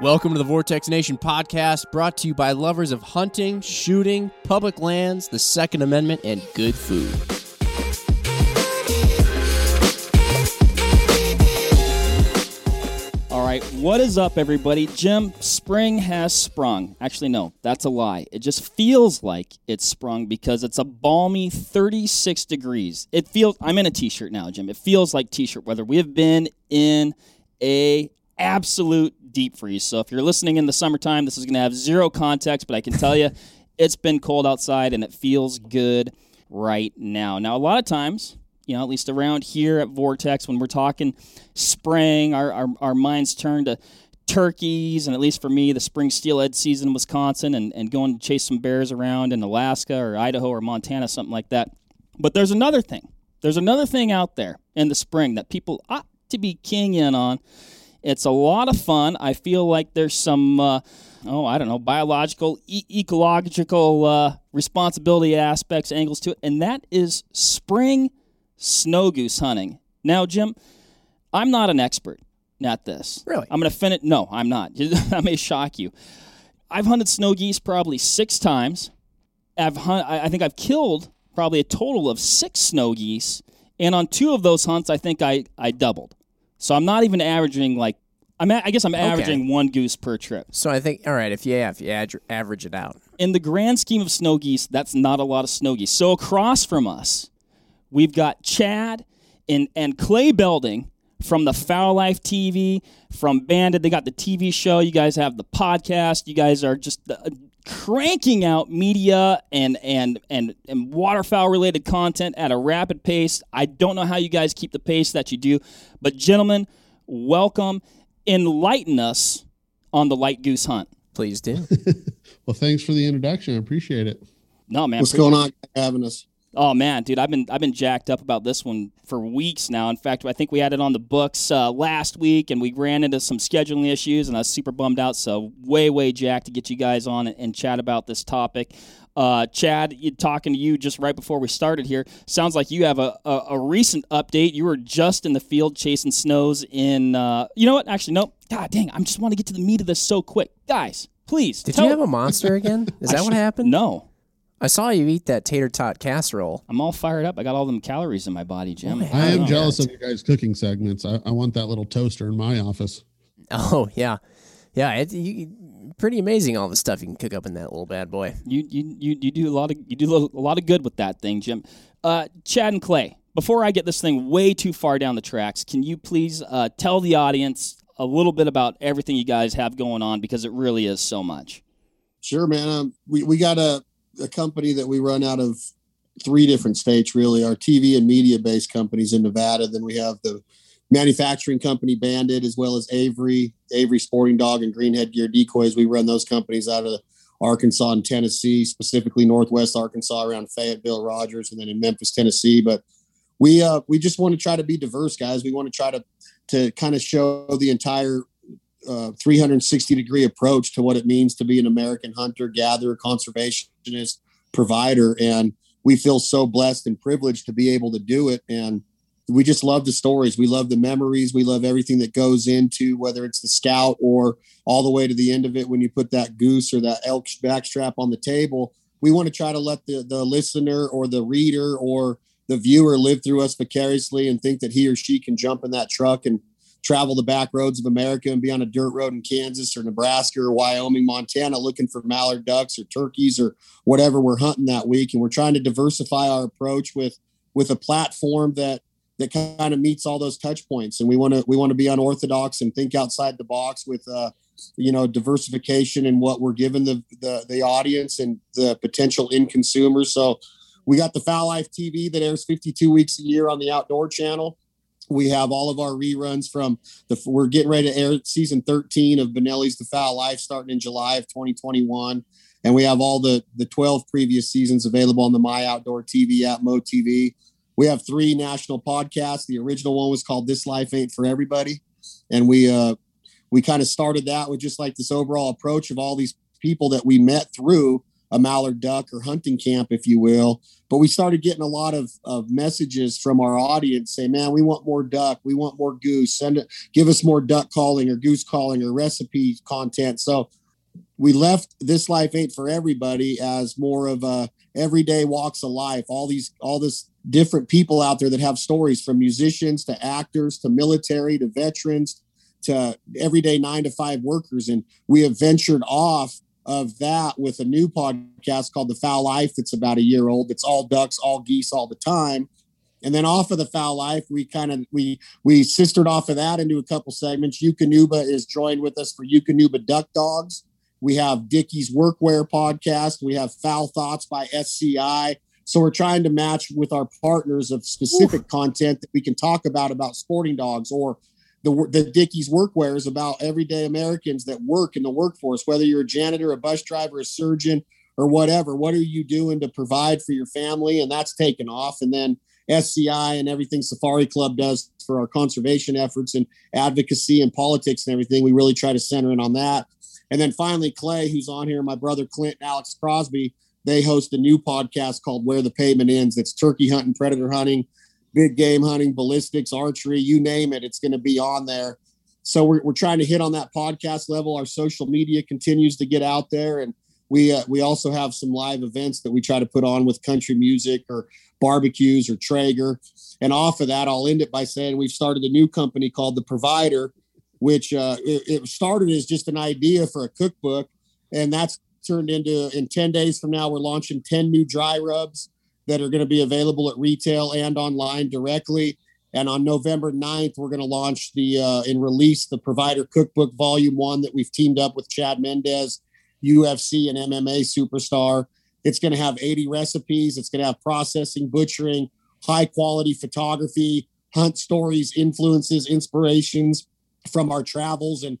Welcome to the Vortex Nation podcast, brought to you by lovers of hunting, shooting, public lands, the Second Amendment, and good food. All right, what is up, everybody? Jim, spring has sprung. Actually, no, that's a lie. It just feels like it's sprung because it's a balmy 36 degrees. It feels, I'm in a t shirt now, Jim. It feels like t shirt weather. We have been in a absolute deep freeze. So if you're listening in the summertime, this is going to have zero context, but I can tell you it's been cold outside and it feels good right now. Now, a lot of times, you know, at least around here at Vortex, when we're talking spring, our, our, our minds turn to turkeys, and at least for me, the spring steelhead season in Wisconsin and, and going to chase some bears around in Alaska or Idaho or Montana, something like that. But there's another thing. There's another thing out there in the spring that people ought to be keying in on. It's a lot of fun. I feel like there's some, uh, oh, I don't know, biological, e- ecological uh, responsibility aspects, angles to it, and that is spring snow goose hunting. Now, Jim, I'm not an expert at this. Really? I'm going to finish. No, I'm not. I may shock you. I've hunted snow geese probably six times. I've hunt, I I think I've killed probably a total of six snow geese, and on two of those hunts, I think I, I doubled. So I'm not even averaging like I'm. A, I guess I'm averaging one goose per trip. So I think, all right, if you, yeah, if you ad- average it out, In the grand scheme of snow geese, that's not a lot of snow geese. So across from us, we've got Chad and and Clay Belding from the Fowl Life TV, from Bandit. They got the TV show. You guys have the podcast. You guys are just uh, cranking out media and and and and waterfowl related content at a rapid pace. I don't know how you guys keep the pace that you do, but gentlemen, welcome. Enlighten us on the light goose hunt. please do. Well, thanks for the introduction. I appreciate it. No man, What's going on having us? Oh man, dude, I've been I've been jacked up about this one for weeks now. In fact, I think we had it on the books uh, last week, and we ran into some scheduling issues, and I was super bummed out. So way way jacked to get you guys on and, and chat about this topic. Uh, Chad, you, talking to you just right before we started here. Sounds like you have a, a, a recent update. You were just in the field chasing snows in. Uh, you know what? Actually, nope. God dang, I just want to get to the meat of this so quick, guys. Please, Did you have a monster again? Is that what happened? No, I saw you eat that tater tot casserole. I'm all fired up. I got all them calories in my body, Jim. Oh, I am yeah. jealous of you guys' cooking segments. I, I want that little toaster in my office. Oh yeah, yeah. It, you, pretty amazing all the stuff you can cook up in that little bad boy. You you you, you do a lot of you do a lot of good with that thing, Jim. Uh, Chad and Clay. Before I get this thing way too far down the tracks, can you please uh, tell the audience a little bit about everything you guys have going on because it really is so much. Sure, man. Um, we we got a, a company that we run out of three different states, really. Our TV and media based companies in Nevada. Then we have the manufacturing company Bandit, as well as Avery, Avery Sporting Dog, and Greenhead Gear Decoys. We run those companies out of Arkansas and Tennessee, specifically Northwest Arkansas, around Fayetteville, Rogers, and then in Memphis, Tennessee. But we uh, we just want to try to be diverse, guys. We want to try to to kind of show the entire uh, 360 degree approach to what it means to be an American hunter, gatherer, conservationist, provider. And we feel so blessed and privileged to be able to do it. And we just love the stories. We love the memories. We love everything that goes into whether it's the scout or all the way to the end of it when you put that goose or that elk backstrap on the table. We want to try to let the, the listener or the reader or the viewer live through us vicariously and think that he or she can jump in that truck and travel the back roads of America and be on a dirt road in Kansas or Nebraska or Wyoming, Montana, looking for mallard ducks or turkeys or whatever we're hunting that week. And we're trying to diversify our approach with with a platform that that kind of meets all those touch points. And we want to we want to be unorthodox and think outside the box with uh, you know diversification in what we're giving the, the the audience and the potential in consumers. So we got the Fowl Life TV that airs 52 weeks a year on the Outdoor Channel we have all of our reruns from the we're getting ready to air season 13 of Benelli's The Foul Life starting in July of 2021 and we have all the the 12 previous seasons available on the My Outdoor TV app Mo TV. We have three national podcasts. The original one was called This Life Ain't for Everybody and we uh we kind of started that with just like this overall approach of all these people that we met through a mallard duck or hunting camp, if you will. But we started getting a lot of, of messages from our audience say, man, we want more duck. We want more goose. Send it, give us more duck calling or goose calling or recipe content. So we left this life ain't for everybody as more of a everyday walks of life. All these, all this different people out there that have stories from musicians to actors to military to veterans to everyday nine to five workers. And we have ventured off of that with a new podcast called The Fowl Life that's about a year old. It's all ducks, all geese all the time. And then off of the fowl life, we kind of we we sistered off of that into a couple segments. Eukanuba is joined with us for Eukanuba Duck Dogs. We have Dickies Workwear podcast. We have Fowl Thoughts by SCI. So we're trying to match with our partners of specific Oof. content that we can talk about about sporting dogs or the, the Dickies workwear is about everyday Americans that work in the workforce, whether you're a janitor, a bus driver, a surgeon, or whatever. What are you doing to provide for your family? And that's taken off. And then SCI and everything Safari Club does for our conservation efforts and advocacy and politics and everything. We really try to center in on that. And then finally, Clay, who's on here, my brother Clint and Alex Crosby, they host a new podcast called Where the Pavement Ends. It's turkey hunting, predator hunting, big game hunting, ballistics, archery, you name it, it's going to be on there. So we're, we're trying to hit on that podcast level. Our social media continues to get out there, and we uh, we also have some live events that we try to put on with country music or barbecues or Traeger. And off of that, I'll end it by saying we've started a new company called The Provider, which uh, it, it started as just an idea for a cookbook, and that's turned into in 10 days from now we're launching 10 new dry rubs that are going to be available at retail and online directly. And on November 9th, we're going to launch the uh, and release the Provider Cookbook Volume One that we've teamed up with Chad Mendes, UFC and MMA superstar. It's going to have 80 recipes. It's going to have processing, butchering, high quality photography, hunt stories, influences, inspirations from our travels and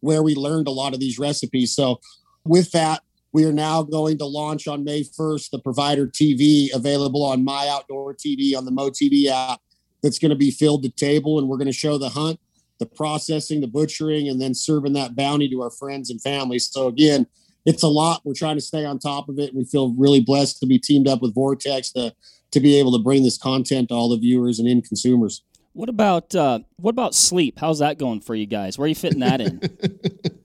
where we learned a lot of these recipes. So, with that, we are now going to launch on May 1st the provider TV available on My Outdoor TV on the MoTV app. That's going to be filled to table, and we're going to show the hunt, the processing, the butchering, and then serving that bounty to our friends and families. So again, it's a lot. We're trying to stay on top of it. We feel really blessed to be teamed up with Vortex to to be able to bring this content to all the viewers and end consumers. What about uh, what about sleep? How's that going for you guys? Where are you fitting that in?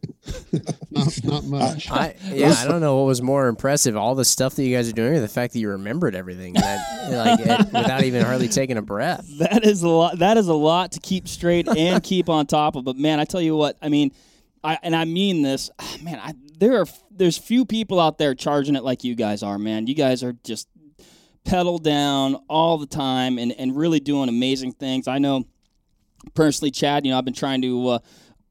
not, not much. I, yeah, I don't know what was more impressive, all the stuff that you guys are doing, or the fact that you remembered everything that, like it, without even hardly taking a breath. That is a lot. That is a lot to keep straight and keep on top of. But man, I tell you what, I mean, I and I mean this, man. I, there are there's few people out there charging it like you guys are, man. You guys are just pedal down all the time and and really doing amazing things. I know personally, Chad. You know, I've been trying to. Uh,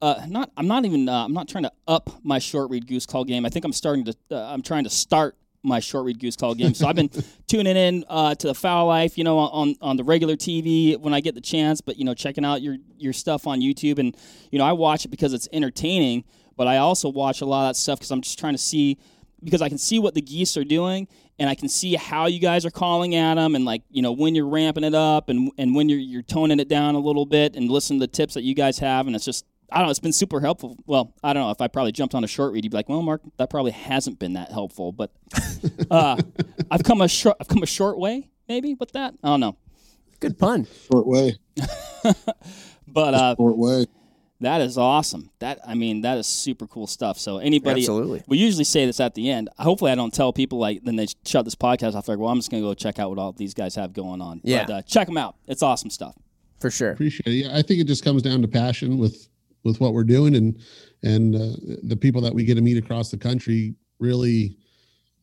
uh, not I'm not even uh, I'm not trying to up my short reed goose call game. I think I'm starting to uh, I'm trying to start my short reed goose call game. So I've been tuning in uh, to the Fowl Life, you know, on on the regular TV when I get the chance, but you know, checking out your your stuff on YouTube, and you know, I watch it because it's entertaining. But I also watch a lot of that stuff because I'm just trying to see because I can see what the geese are doing and I can see how you guys are calling at them and like you know when you're ramping it up and and when you're you're toning it down a little bit and listen to the tips that you guys have and it's just I don't know. It's been super helpful. Well, I don't know if I probably jumped on a short reed. You'd be like, "Well, Mark, that probably hasn't been that helpful." But uh, I've come a short. I've come a short way, maybe with that. I don't know. Good pun. Short way. but uh, short way. That is awesome. That I mean, that is super cool stuff. So anybody, absolutely. We usually say this at the end. Hopefully, I don't tell people like then they shut this podcast off. Like, well, I'm just gonna go check out what all these guys have going on. Yeah, but, uh, check them out. It's awesome stuff. For sure. Appreciate it. Yeah, I think it just comes down to passion with with what we're doing. And and uh, the people that we get to meet across the country really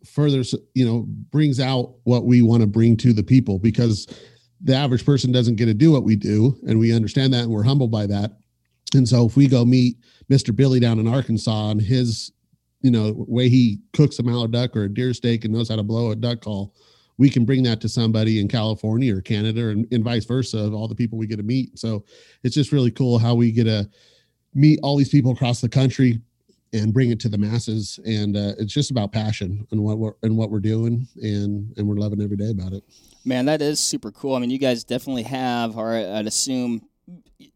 further you know brings out what we want to bring to the people because the average person doesn't get to do what we do. And we understand that and we're humbled by that. And so if we go meet mr billy down in arkansas and his you know way he cooks a mallard duck or a deer steak and knows how to blow a duck call we can bring that to somebody in california or canada and, and vice versa of all the people we get to meet. So it's just really cool how we get to meet all these people across the country and bring it to the masses. And uh, it's just about passion and what we're and what we're doing and and we're loving every day about it. Man that is super cool. I mean you guys definitely have or i'd assume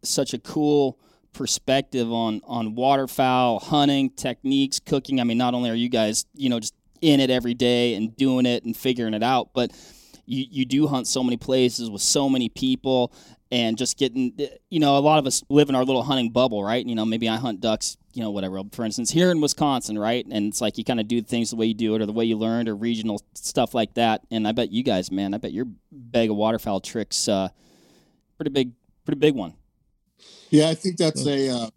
such a cool perspective on on waterfowl hunting techniques cooking. I mean not only are you guys you know just in it every day and doing it and figuring it out. But you, you do hunt so many places with so many people and just getting, you know, a lot of us live in our little hunting bubble, right? You know, maybe I hunt ducks, you know, whatever. For instance, here in Wisconsin, right? And it's like you kind of do things the way you do it or the way you learned or regional stuff like that. And I bet you guys, man, I bet your bag of waterfowl tricks, uh, pretty big, pretty big one. Yeah, I think that's a uh,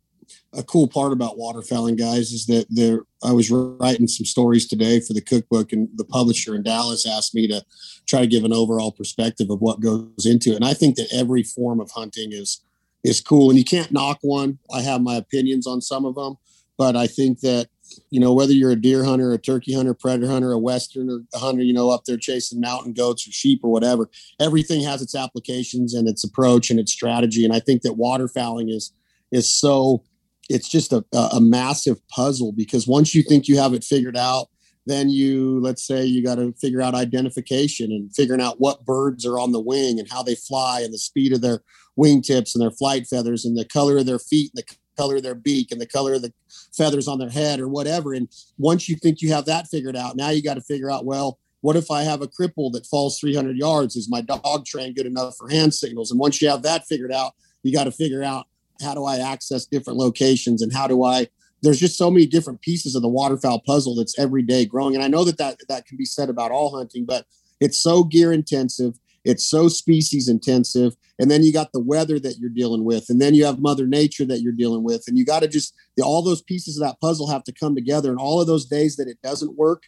a cool part about waterfowling, guys, is that there. I was writing some stories today for the cookbook, and the publisher in Dallas asked me to try to give an overall perspective of what goes into it. And I think that every form of hunting is is cool, and you can't knock one. I have my opinions on some of them, but I think that you know whether you're a deer hunter, a turkey hunter, predator hunter, a western a hunter, you know, up there chasing mountain goats or sheep or whatever, everything has its applications and its approach and its strategy. And I think that waterfowling is is so it's just a, a massive puzzle because once you think you have it figured out then you let's say you got to figure out identification and figuring out what birds are on the wing and how they fly and the speed of their wingtips and their flight feathers and the color of their feet and the color of their beak and the color of the feathers on their head or whatever. And once you think you have that figured out now you got to figure out well what if i have a cripple that falls 300 yards? Is my dog trained good enough for hand signals? And once you have that figured out you got to figure out how do I access different locations and how do I there's just so many different pieces of the waterfowl puzzle that's every day growing. And I know that that that can be said about all hunting but it's so gear intensive it's so species intensive and then you got the weather that you're dealing with and then you have mother nature that you're dealing with and you got to just all those pieces of that puzzle have to come together and all of those days that it doesn't work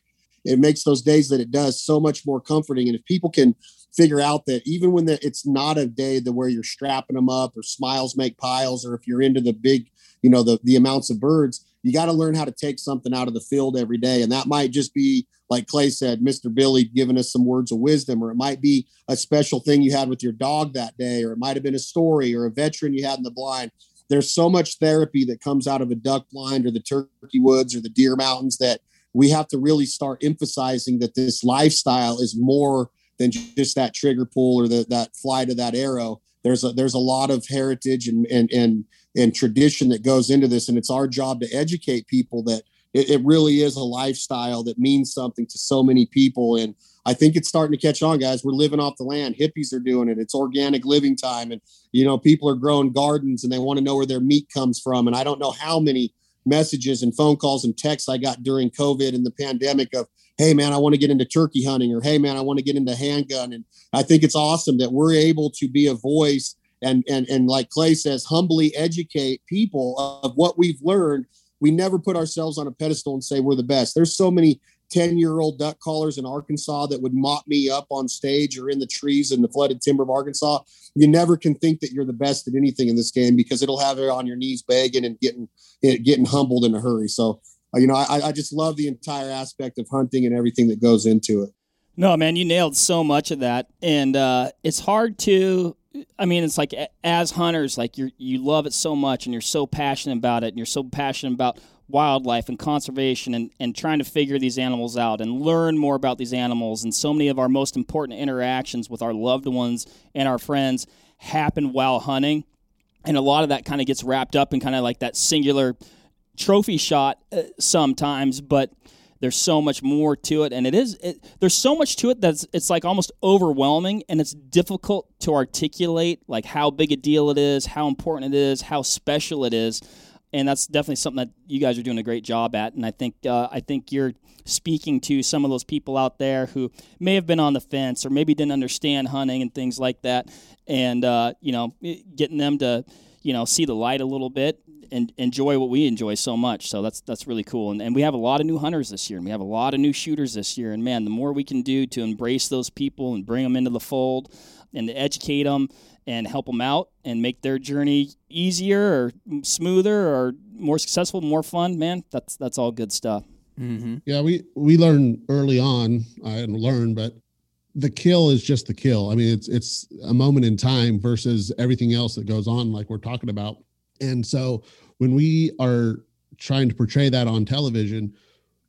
it makes those days that it does so much more comforting. And if people can figure out that even when the, it's not a day that where you're strapping them up or smiles make piles or if you're into the big you know the the amounts of birds you got to learn how to take something out of the field every day. And that might just be like clay said mr billy giving us some words of wisdom or it might be a special thing you had with your dog that day or it might have been a story or a veteran you had in the blind. There's so much therapy that comes out of a duck blind or the turkey woods or the deer mountains that we have to really start emphasizing that this lifestyle is more than just that trigger pull or the, that fly to that arrow. There's a there's a lot of heritage and and and and tradition that goes into this, and it's our job to educate people that it, it really is a lifestyle that means something to so many people. And I think it's starting to catch on, guys. We're living off the land. Hippies are doing it. It's organic living time, and you know people are growing gardens and they want to know where their meat comes from. And I don't know how many messages and phone calls and texts I got during COVID and the pandemic of hey man, I want to get into turkey hunting, or hey man, I want to get into handgun. And I think it's awesome that we're able to be a voice and and and like Clay says, humbly educate people of what we've learned. We never put ourselves on a pedestal and say we're the best. There's so many 10 year old duck callers in Arkansas that would mop me up on stage or in the trees in the flooded timber of Arkansas. You never can think that you're the best at anything in this game because it'll have you on your knees begging and getting getting humbled in a hurry. So you know, I, I just love the entire aspect of hunting and everything that goes into it. No, man, you nailed so much of that, and uh, it's hard to. I mean, it's like as hunters, like you you love it so much, and you're so passionate about it, and you're so passionate about wildlife and conservation, and and trying to figure these animals out and learn more about these animals. And so many of our most important interactions with our loved ones and our friends happen while hunting, and a lot of that kind of gets wrapped up in kind of like that singular trophy shot uh, sometimes, but there's so much more to it. And it is it, there's so much to it that's it's like almost overwhelming and it's difficult to articulate like how big a deal it is how important it is how special it is. And that's definitely something that you guys are doing a great job at. And i think uh, i think you're speaking to some of those people out there who may have been on the fence or maybe didn't understand hunting and things like that. And uh, you know getting them to you know see the light a little bit and enjoy what we enjoy so much. So that's that's really cool. And, and we have a lot of new hunters this year, and we have a lot of new shooters this year. And man, the more we can do to embrace those people and bring them into the fold, and to educate them and help them out and make their journey easier or smoother or more successful, more fun, man, that's that's all good stuff. Mm-hmm. Yeah, we we learned early on. I didn't learn, but the kill is just the kill. I mean, it's it's a moment in time versus everything else that goes on, like we're talking about. And so when we are trying to portray that on television,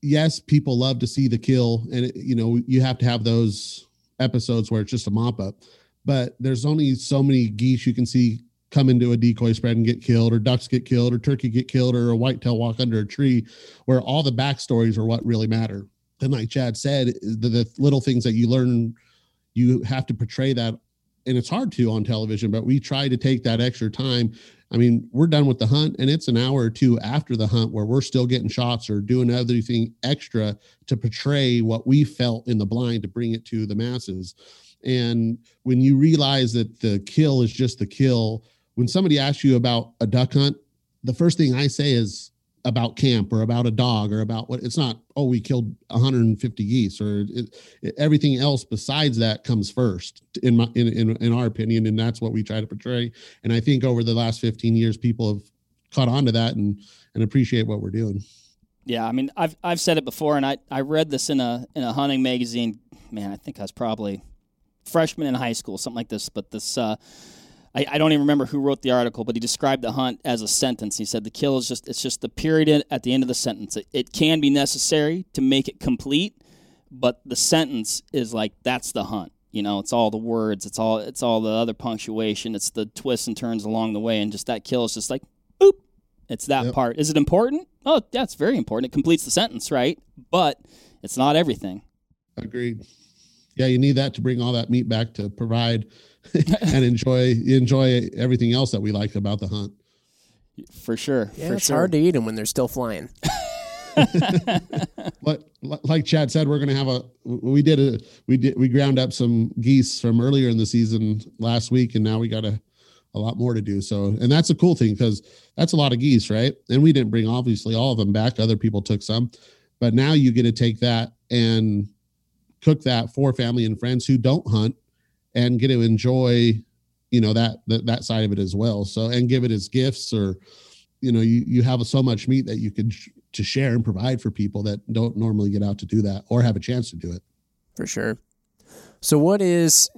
yes, people love to see the kill, and it, you know you have to have those episodes where it's just a mop up. But there's only so many geese you can see come into a decoy spread and get killed, or ducks get killed, or turkey get killed, or a whitetail walk under a tree, where all the backstories are what really matter. and like Chad said, the, the little things that you learn, you have to portray that, and it's hard to on television. But we try to take that extra time. I mean, we're done with the hunt, and it's an hour or two after the hunt where we're still getting shots or doing everything extra to portray what we felt in the blind to bring it to the masses. And when you realize that the kill is just the kill, when somebody asks you about a duck hunt, the first thing I say is about camp or about a dog or about what it's not, oh, we killed 150 geese or it, it, everything else besides that comes first in my, in, in, in our opinion. And that's what we try to portray. And I think over the last 15 years, people have caught on to that and, and appreciate what we're doing. Yeah. I mean, I've, I've said it before and I, I read this in a, in a hunting magazine, man, I think I was probably freshman in high school, something like this. But this, uh, I, I, don't even remember who wrote the article, but he described the hunt as a sentence. He said the kill is just it's just the period at the end of the sentence. It, it can be necessary to make it complete, but the sentence is like that's the hunt. You know, it's all the words, it's all it's all the other punctuation, it's the twists and turns along the way, and just that kill is just like boop. It's that yep. part. Is it important? Oh, that's very important. It completes the sentence, right? But it's not everything. Agreed yeah, you need that to bring all that meat back to provide and enjoy enjoy everything else that we like about the hunt. For sure. Yeah, for it's sure. hard to eat them when they're still flying. like, like Chad said, we're gonna have a. We did a. We did. We ground up some geese from earlier in the season last week, and now we got a, a lot more to do. So, and that's a cool thing because that's a lot of geese, right? And we didn't bring obviously all of them back. Other people took some, but now you get to take that and cook that for family and friends who don't hunt and get to enjoy you know that that, that side of it as well. So and give it as gifts or you know you you have so much meat that you can sh- to share and provide for people that don't normally get out to do that or have a chance to do it. For sure. So what is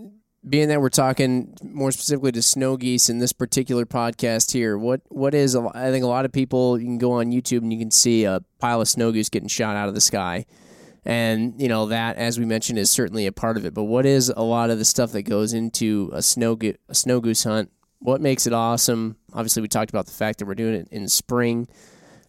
being that we're talking more specifically to snow geese in this particular podcast here what what is i think a lot of people you can go on youtube and you can see a pile of snow geese getting shot out of the sky and you know that as we mentioned is certainly a part of it. But what is a lot of the stuff that goes into a snow go- a snow goose hunt? What makes it awesome? Obviously we talked about the fact that we're doing it in spring.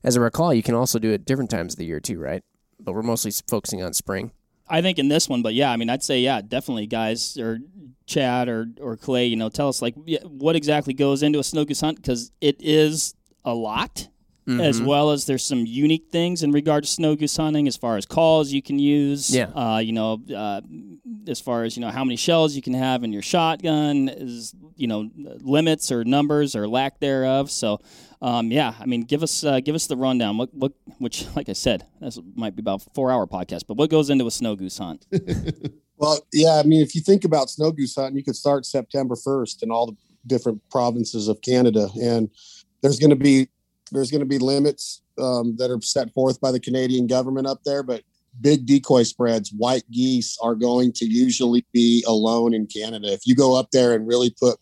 As i recall you can also do it different times of the year too right? But we're mostly focusing on spring. I think in this one but yeah i mean i'd say yeah definitely guys or chad or or clay you know tell us like what exactly goes into a snow goose hunt? Because it is a lot Mm-hmm. as well as there's some unique things in regard to snow goose hunting as far as calls you can use. Yeah. Uh, you know, uh, as far as you know how many shells you can have in your shotgun is you know limits or numbers or lack thereof. So. Um, yeah, I mean, give us uh, give us the rundown. What, what, which, like I said, this might be about four hour podcast. But what goes into a snow goose hunt? well, yeah, I mean, if you think about snow goose hunting, you could start September first in all the different provinces of Canada, and there's going to be there's going to be limits um, that are set forth by the Canadian government up there, but big decoy spreads, white geese are going to usually be alone in Canada. If you go up there and really put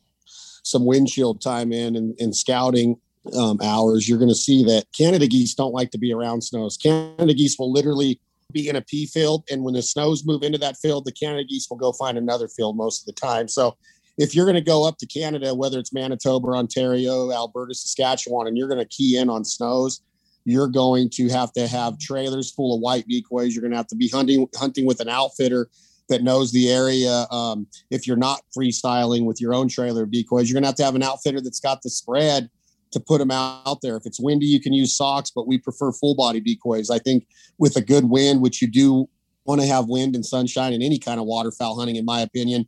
some windshield time in and, and scouting um, hours, you're going to see that Canada geese don't like to be around snows. Canada geese will literally be in a pea field, and when the snows move into that field, the Canada geese will go find another field most of the time. So if you're going to go up to Canada, whether it's Manitoba, Ontario, Alberta, Saskatchewan, and you're going to key in on snows, you're going to have to have trailers full of white decoys. You're going to have to be hunting hunting with an outfitter that knows the area. Um, if you're not freestyling with your own trailer of decoys, you're going to have to have an outfitter that's got the spread to put them out there. If it's windy, you can use socks, but we prefer full body decoys. I think with a good wind, which you do want to have wind and sunshine in any kind of waterfowl hunting, in my opinion,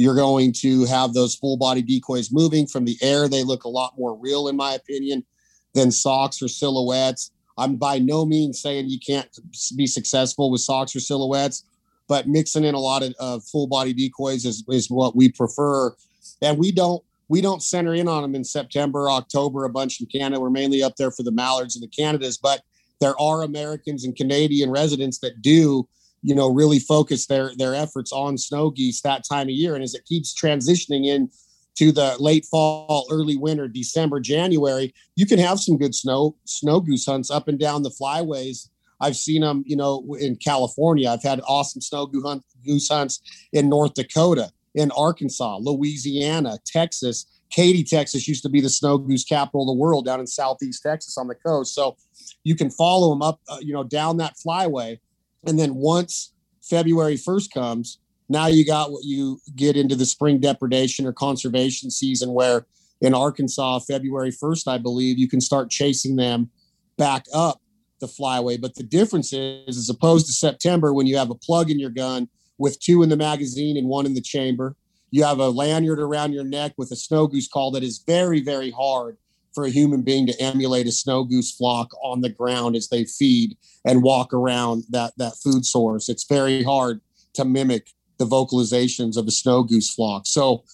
you're going to have those full body decoys moving from the air. They look a lot more real, in my opinion, than socks or silhouettes. I'm by no means saying you can't be successful with socks or silhouettes, but mixing in a lot of full body decoys is, is what we prefer. And we don't we don't center in on them in September, October, a bunch in Canada. We're mainly up there for the mallards and the Canadas, but there are Americans and Canadian residents that do you know really focus their their efforts on snow geese that time of year. And as it keeps transitioning in to the late fall early winter december january you can have some good snow snow goose hunts up and down the flyways. I've seen them you know in california. I've had awesome snow goose hunts in north dakota in arkansas louisiana texas. Katy texas used to be the snow goose capital of the world down in southeast texas on the coast. So you can follow them up uh, you know down that flyway And then once February 1st comes, now you got what you get into the spring depredation or conservation season where in Arkansas, February 1st, I believe, you can start chasing them back up the flyway. But the difference is, as opposed to September, when you have a plug in your gun with two in the magazine and one in the chamber, you have a lanyard around your neck with a snow goose call that is very, very hard for a human being to emulate a snow goose flock on the ground as they feed and walk around that that food source. It's very hard to mimic the vocalizations of a snow goose flock. So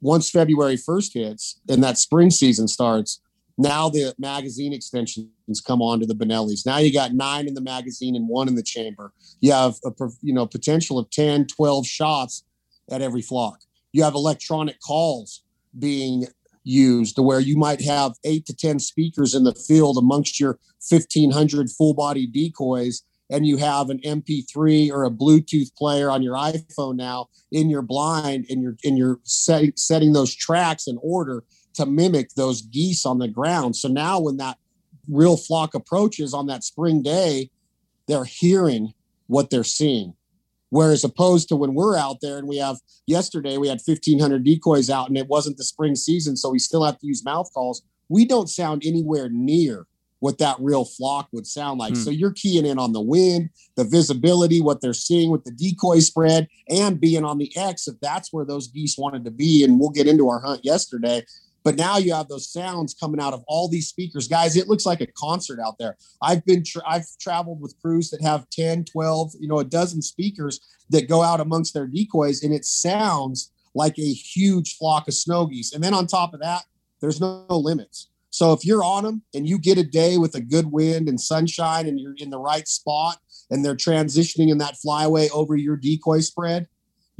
once February 1st hits and that spring season starts, now the magazine extensions come on to the Benellis. Now you got nine in the magazine and one in the chamber. You have a you know potential of 10, 12 shots at every flock. You have electronic calls being used to where you might have eight to 10 speakers in the field amongst your 1500 full body decoys and you have an MP3 or a Bluetooth player on your iPhone now in your blind and you're and you're setting setting those tracks in order to mimic those geese on the ground. So now when that real flock approaches on that spring day, they're hearing what they're seeing. Whereas opposed to when we're out there and we have yesterday we had 1500 decoys out and it wasn't the spring season, so we still have to use mouth calls. We don't sound anywhere near what that real flock would sound like. Hmm. So you're keying in on the wind, the visibility, what they're seeing with the decoy spread, and being on the X if that's where those geese wanted to be. And we'll get into our hunt yesterday. But now you have those sounds coming out of all these speakers. Guys, it looks like a concert out there. I've been tra- I've traveled with crews that have 10, 12, you know, a dozen speakers that go out amongst their decoys and it sounds like a huge flock of snow geese. And then on top of that, there's no, no limits. So if you're on them and you get a day with a good wind and sunshine and you're in the right spot and they're transitioning in that flyway over your decoy spread,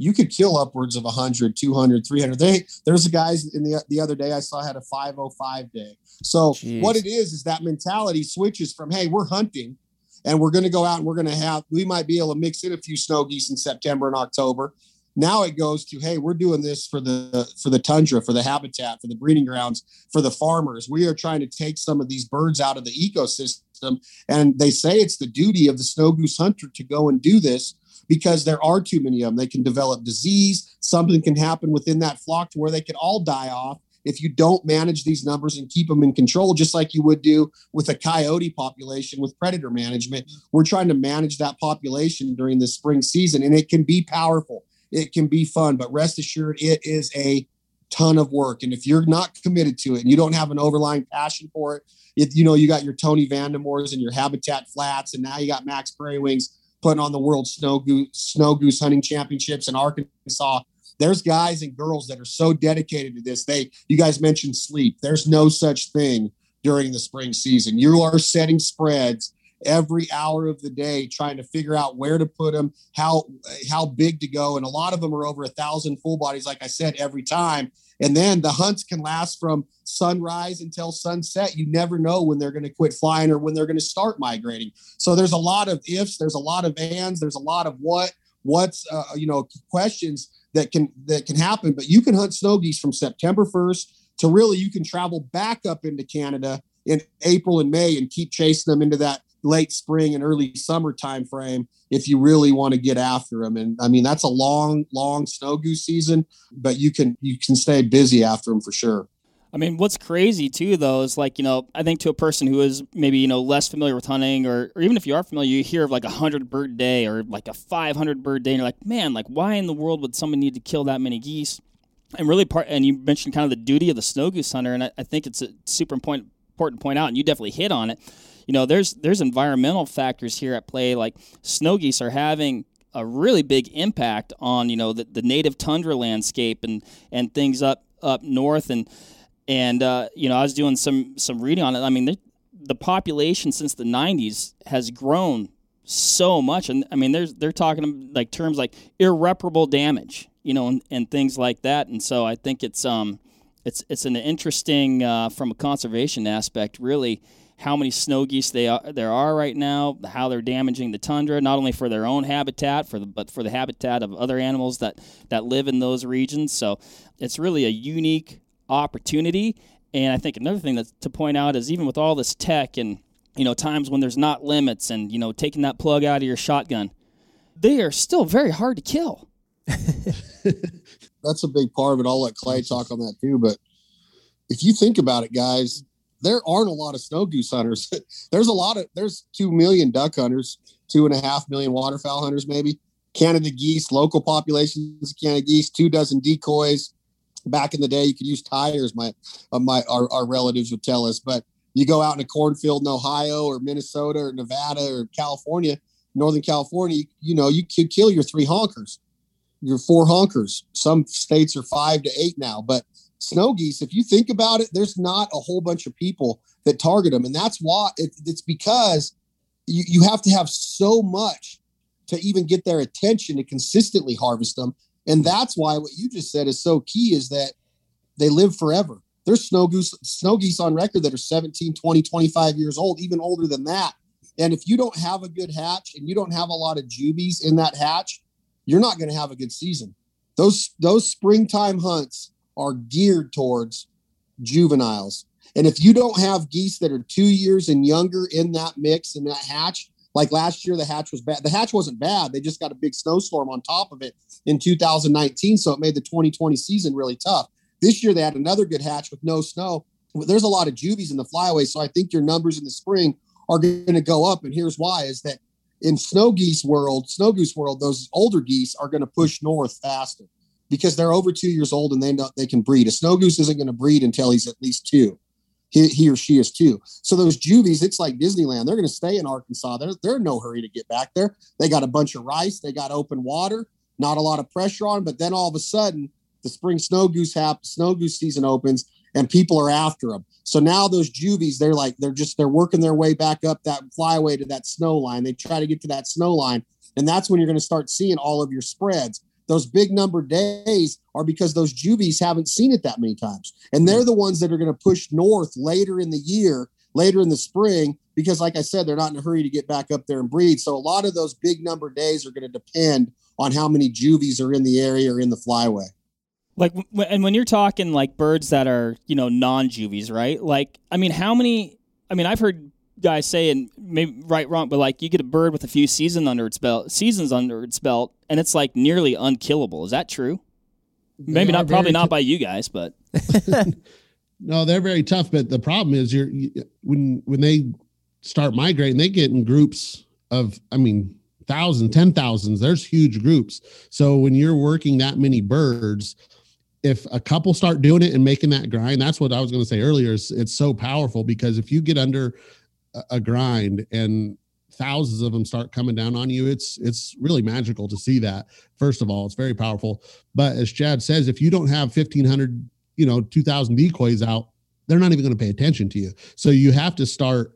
you could kill upwards of 100, 200, 300. They, there's a guys in the, the other day I saw had a 505 day. So Jeez. what it is, is that mentality switches from, Hey, we're hunting and we're going to go out and we're going to have, we might be able to mix in a few snow geese in September and October now it goes to, hey, we're doing this for the for the tundra, for the habitat, for the breeding grounds, for the farmers. We are trying to take some of these birds out of the ecosystem. And they say it's the duty of the snow goose hunter to go and do this because there are too many of them. They can develop disease. Something can happen within that flock to where they could all die off if you don't manage these numbers and keep them in control, just like you would do with a coyote population with predator management. We're trying to manage that population during the spring season, and it can be powerful it can be fun, but rest assured, it is a ton of work. And if you're not committed to it and you don't have an overlying passion for it, if you know you got your Tony Vandemores and your Habitat Flats, and now you got Max Prairie Wings putting on the World Snow Goose Snow Goose Hunting Championships in Arkansas. There's guys and girls that are so dedicated to this. They, you guys mentioned sleep. There's no such thing during the spring season. You are setting spreads every hour of the day trying to figure out where to put them, how how big to go, and a lot of them are over a thousand full bodies, like I said, every time. And then the hunts can last from sunrise until sunset. You never know when they're going to quit flying or when they're going to start migrating. So there's a lot of ifs, there's a lot of ands, there's a lot of what, what's, uh, you know, questions that can that can happen. But you can hunt snow geese from September 1st to really you can travel back up into Canada in April and May and keep chasing them into that late spring and early summer time frame if you really want to get after them. And i mean that's a long long snow goose season but you can you can stay busy after them for sure. I mean, what's crazy too, though, is like you know, I think to a person who is maybe you know less familiar with hunting, or, or even if you are familiar, you hear of like a hundred bird day or like a five hundred bird day, and you're like, man, like why in the world would someone need to kill that many geese? And really, part and you mentioned kind of the duty of the snow goose hunter, and I, I think it's a super important important point out, and you definitely hit on it you know, there's there's environmental factors here at play. Like snow geese are having a really big impact on you know the, the native tundra landscape and and things up up north and and uh, you know I was doing some some reading on it. I mean the, the population since the 90s has grown so much and I mean there's they're talking like terms like irreparable damage you know and, and things like that and so I think it's um it's it's an interesting uh, from a conservation aspect really how many snow geese they are, there are right now, how they're damaging the tundra, not only for their own habitat, for the, but for the habitat of other animals that, that live in those regions. So it's really a unique opportunity. And I think another thing that to point out is even with all this tech and you know, times when there's not limits and, you know, taking that plug out of your shotgun, they are still very hard to kill. That's a big part of it. I'll let Clay talk on that too. But if you think about it, guys, there aren't a lot of snow goose hunters. there's a lot of there's two million duck hunters, two and a half million waterfowl hunters, maybe. Canada geese, local populations of Canada geese, two dozen decoys. Back in the day, you could use tires. My, uh, my our, our relatives would tell us, but you go out in a cornfield in Ohio or Minnesota or Nevada or California, Northern California, you, you know, you could kill your three honkers, your four honkers. Some states are five to eight now, but snow geese, if you think about it, there's not a whole bunch of people that target them. And that's why it, it's because you, you have to have so much to even get their attention to consistently harvest them. And that's why what you just said is so key is that they live forever. There's snow goose, snow geese on record that are 17, 20, 25 years old, even older than that. And if you don't have a good hatch and you don't have a lot of juvies in that hatch, you're not going to have a good season. Those those springtime hunts are geared towards juveniles. And if you don't have geese that are two years and younger in that mix and that hatch, like last year, the hatch was bad. The hatch wasn't bad. They just got a big snowstorm on top of it in 2019. So it made the 2020 season really tough. This year, they had another good hatch with no snow. There's a lot of juvies in the flyway. So I think your numbers in the spring are going to go up. And here's why is that in snow geese world, snow goose world, those older geese are going to push north faster because they're over two years old and they know they can breed. A snow goose isn't going to breed until he's at least two he, he or she is too. So those juvies, it's like Disneyland. They're going to stay in Arkansas. They're, they're in no hurry to get back there. They got a bunch of rice. They got open water, not a lot of pressure on. But then all of a sudden, the spring snow goose hap, snow goose season opens, and people are after them. So now those juvies, they're like they're just they're working their way back up that flyway to that snow line. They try to get to that snow line, and that's when you're going to start seeing all of your spreads those big number days are because those juvies haven't seen it that many times. And they're the ones that are going to push north later in the year, later in the spring, because like I said, they're not in a hurry to get back up there and breed. So a lot of those big number days are going to depend on how many juvies are in the area or in the flyway. Like, and when you're talking like birds that are, you know, non juvies, right? Like, I mean, how many, I mean, I've heard guys say, and maybe right, wrong, but like you get a bird with a few seasons under its belt, seasons under its belt, and it's like nearly unkillable. Is that true? They maybe not, probably not by you guys, but no, they're very tough. But the problem is, you're you, when when they start migrating, they get in groups of, I mean, thousands, ten thousands. There's huge groups. So when you're working that many birds, if a couple start doing it and making that grind, that's what I was going to say earlier. Is it's so powerful because if you get under a grind and thousands of them start coming down on you it's it's really magical to see that first of all it's very powerful. But as chad says if you don't have 1500 you know 2000 decoys out they're not even going to pay attention to you. So you have to start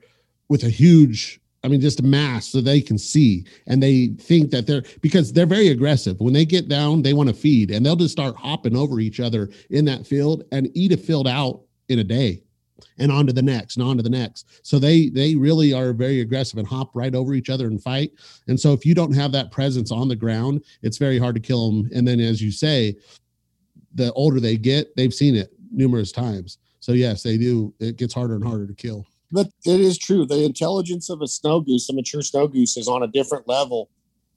with a huge I mean, just a mass so they can see and they think that they're because they're very aggressive. When they get down, they want to feed and they'll just start hopping over each other in that field and eat a field out in a day and on to the next and on to the next. So they they really are very aggressive and hop right over each other and fight. And so if you don't have that presence on the ground, it's very hard to kill them. And then as you say, the older they get, they've seen it numerous times. So yes, they do. It gets harder and harder to kill. But it is true. The intelligence of a snow goose, a mature snow goose, is on a different level.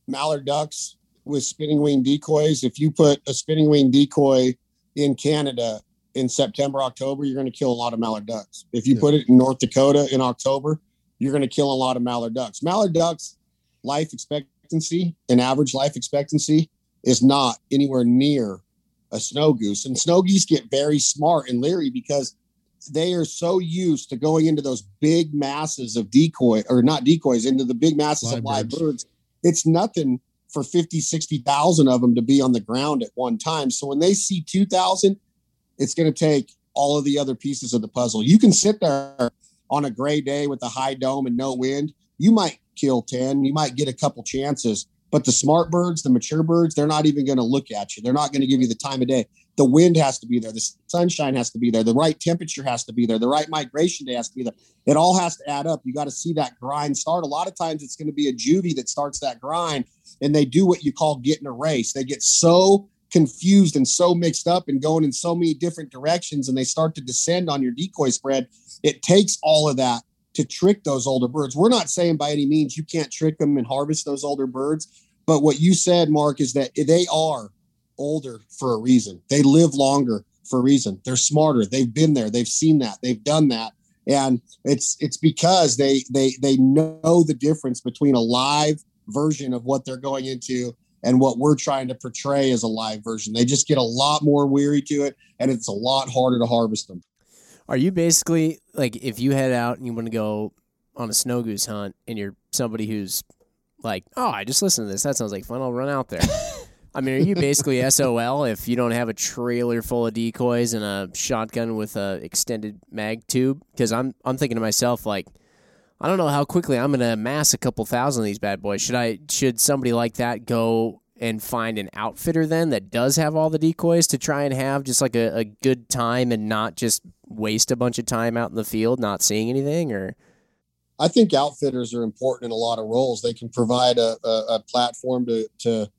Mallard ducks with spinning wing decoys. If you put a spinning wing decoy in Canada in September, October, you're going to kill a lot of mallard ducks. If you yeah. put it in North Dakota in October, you're going to kill a lot of mallard ducks. Mallard ducks life expectancy, an average life expectancy, is not anywhere near a snow goose. And snow geese get very smart and leery because they are so used to going into those big masses of decoy or not decoys into the big masses live of live birds. birds. It's nothing for 50, 60,000 of them to be on the ground at one time. So when they see 2,000, it's going to take all of the other pieces of the puzzle. You can sit there on a gray day with a high dome and no wind. You might kill 10, you might get a couple chances, but the smart birds, the mature birds, they're not even going to look at you. They're not going to give you the time of day. The wind has to be there. The sunshine has to be there. The right temperature has to be there. The right migration day has to be there. It all has to add up. You got to see that grind start. A lot of times it's going to be a juvie that starts that grind and they do what you call getting a race. They get so confused and so mixed up and going in so many different directions and they start to descend on your decoy spread it takes all of that to trick those older birds. We're not saying by any means you can't trick them and harvest those older birds, but what you said, Mark, is that they are older for a reason. They live longer for a reason. They're smarter. They've been there. They've seen that. They've done that. And it's it's because they they they know the difference between a live version of what they're going into and what we're trying to portray as a live version. They just get a lot more weary to it and it's a lot harder to harvest them. Are you basically like if you head out and you want to go on a snow goose hunt and you're somebody who's like, oh, I just listened to this. That sounds like fun. I'll run out there. I mean, are you basically SOL if you don't have a trailer full of decoys and a shotgun with a extended mag tube? Because I'm I'm thinking to myself like, I don't know how quickly I'm going to amass a couple thousand of these bad boys. Should I should somebody like that go and find an outfitter then that does have all the decoys to try and have just like a, a good time and not just waste a bunch of time out in the field not seeing anything or I think outfitters are important in a lot of roles. They can provide a, a, a, platform to to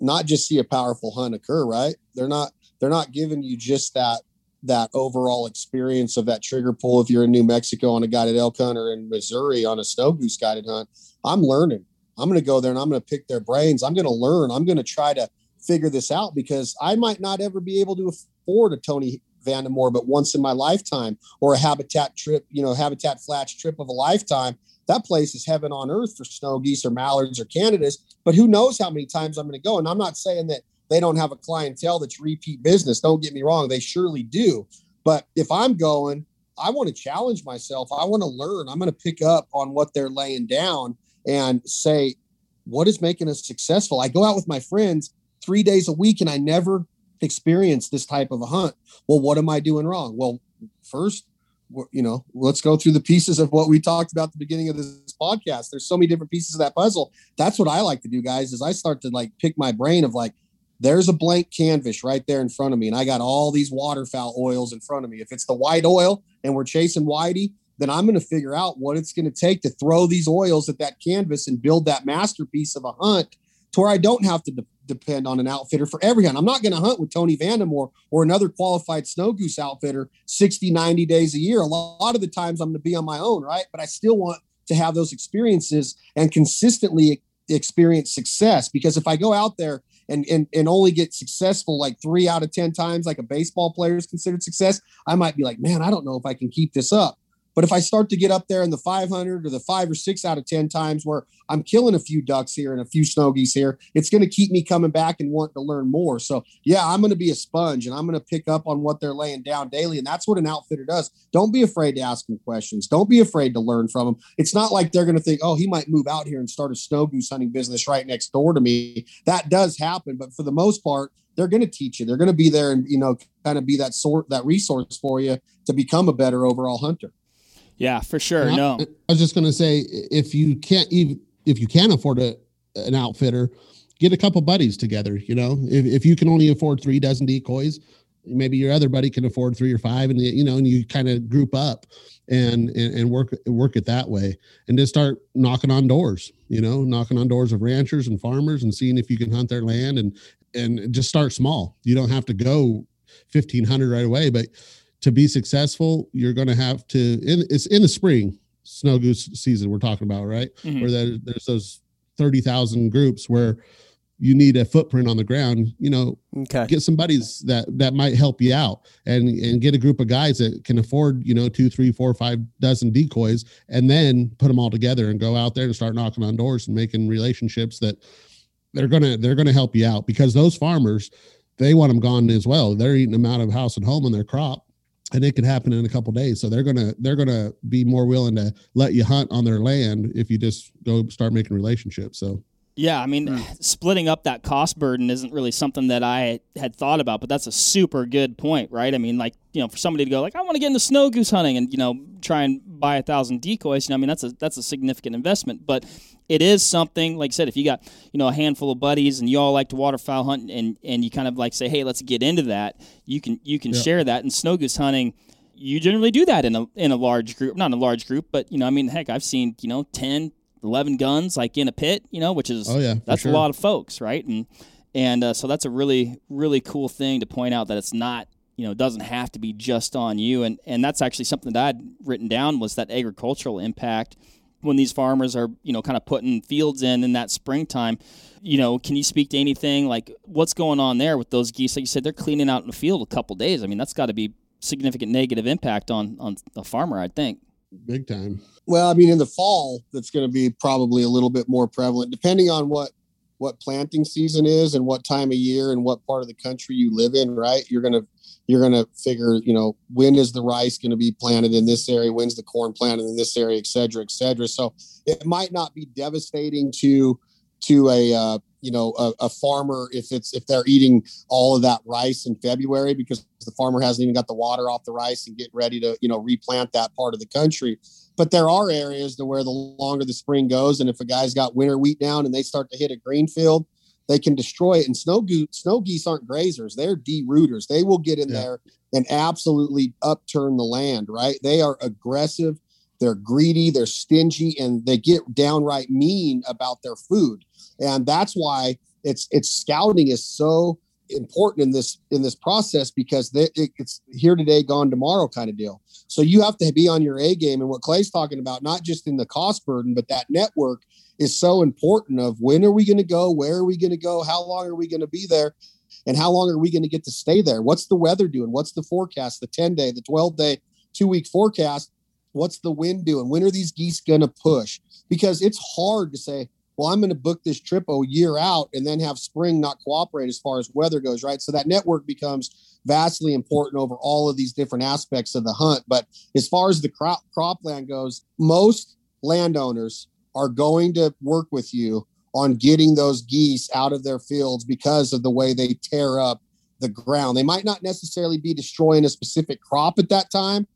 not just see a powerful hunt occur. Right? They're not they're not giving you just that that overall experience of that trigger pull. If you're in New Mexico on a guided elk hunt or in Missouri on a snow goose guided hunt, I'm learning. I'm going to go there and I'm going to pick their brains. I'm going to learn. I'm going to try to figure this out because I might not ever be able to afford a Tony Vandemore, but once in my lifetime, or a habitat trip, you know, habitat flats trip of a lifetime. That place is heaven on earth for snow geese or mallards or Canadas. But who knows how many times I'm going to go? And I'm not saying that they don't have a clientele that's repeat business. Don't get me wrong, they surely do. But if I'm going, I want to challenge myself. I want to learn. I'm going to pick up on what they're laying down and say, what is making us successful? I go out with my friends three days a week and I never experience this type of a hunt. Well, what am I doing wrong? Well, first, you know, let's go through the pieces of what we talked about the beginning of this podcast. There's so many different pieces of that puzzle. That's what I like to do, guys, is I start to like pick my brain of like, there's a blank canvas right there in front of me, and I got all these waterfowl oils in front of me. If it's the white oil and we're chasing whitey, then I'm going to figure out what it's going to take to throw these oils at that canvas and build that masterpiece of a hunt to where I don't have to de- depend on an outfitter for every hunt. I'm not going to hunt with Tony Vandemore or another qualified snow goose outfitter 60, 90 days a year. A lot of the times I'm going to be on my own, right? But I still want to have those experiences and consistently experience success because if I go out there and, and, and only get successful like three out of 10 times, like a baseball player is considered success, I might be like, man, I don't know if I can keep this up. But if I start to get up there in the 500 or the five or six out of 10 times where I'm killing a few ducks here and a few snow geese here, it's going to keep me coming back and wanting to learn more. So, yeah, I'm going to be a sponge and I'm going to pick up on what they're laying down daily. And that's what an outfitter does. Don't be afraid to ask them questions. Don't be afraid to learn from them. It's not like they're going to think, oh, he might move out here and start a snow goose hunting business right next door to me. That does happen. But for the most part, they're going to teach you. They're going to be there and, you know, kind of be that sort, that resource for you to become a better overall hunter. Yeah, for sure. No, I was just going to say if you can't even if you can't afford a an outfitter, get a couple buddies together. You know, if if you can only afford three dozen decoys, maybe your other buddy can afford three or five, and you know, and you kind of group up and, and and work work it that way, and just start knocking on doors. You know, knocking on doors of ranchers and farmers and seeing if you can hunt their land and and just start small. You don't have to go fifteen hundred right away, but to be successful, you're going to have to. In, it's in the spring, snow goose season. We're talking about right, mm-hmm. where there, there's those thirty thousand groups where you need a footprint on the ground. You know, okay. get some buddies that that might help you out, and and get a group of guys that can afford you know two, three, four, five dozen decoys, and then put them all together and go out there and start knocking on doors and making relationships that they're gonna they're gonna help you out because those farmers they want them gone as well. They're eating them out of house and home on their crop and it could happen in a couple days. So they're gonna they're gonna be more willing to let you hunt on their land if you just go start making relationships. So yeah, I mean, mm. splitting up that cost burden isn't really something that I had thought about, but that's a super good point, right? I mean, like you know, for somebody to go like, I want to get into snow goose hunting and you know try and buy a thousand decoys, you know, I mean, that's a that's a significant investment, but it is something like I said, if you got you know a handful of buddies and you all like to waterfowl hunt and and you kind of like say, hey, let's get into that, you can you can yeah. share that. And snow goose hunting you generally do that in a in a large group, not in a large group, but you know, I mean, heck, I've seen you know 10, 11 guns like in a pit, you know, which is oh yeah, that's sure. a lot of folks, right? And and uh, so that's a really really cool thing to point out that it's not you know, it doesn't have to be just on you. And and that's actually something that I'd written down was that agricultural impact when these farmers are, you know, kind of putting fields in in that springtime. You know, can you speak to anything like what's going on there with those geese? Like you said, they're cleaning out in the field a couple days. I mean, that's got to be significant negative impact on on the farmer, I think. Big time. Well, I mean, in the fall, that's going to be probably a little bit more prevalent, depending on what what planting season is and what time of year and what part of the country you live in. Right, you're gonna you're gonna figure, you know, when is the rice going to be planted in this area? When's the corn planted in this area, et cetera, et cetera. So it might not be devastating to to a uh, you know a, a, farmer if it's if they're eating all of that rice in February because the farmer hasn't even got the water off the rice and get ready to you know replant that part of the country. But there are areas to where the longer the spring goes, and if a guy's got winter wheat down and they start to hit a green field, they can destroy it. And snow goose, snow geese aren't grazers; they're derooters. They will get in yeah. there and absolutely upturn the land. Right? They are aggressive. They're greedy. They're stingy, and they get downright mean about their food and that's why it's it's scouting is so important in this in this process because they, it, it's here today gone tomorrow kind of deal. So you have to be on your a game. And what clay's talking about not just in the cost burden but that network is so important of when are we going to go where are we going to go how long are we going to be there and how long are we going to get to stay there? What's the weather doing? What's the forecast? The 10 day the 12 day two week forecast. What's the wind doing? When are these geese going to push? Because it's hard to say well, I'm going to book this trip a year out and then have spring not cooperate as far as weather goes, right? So that network becomes vastly important over all of these different aspects of the hunt. But as far as the crop cropland goes, most landowners are going to work with you on getting those geese out of their fields because of the way they tear up the ground. They might not necessarily be destroying a specific crop at that time,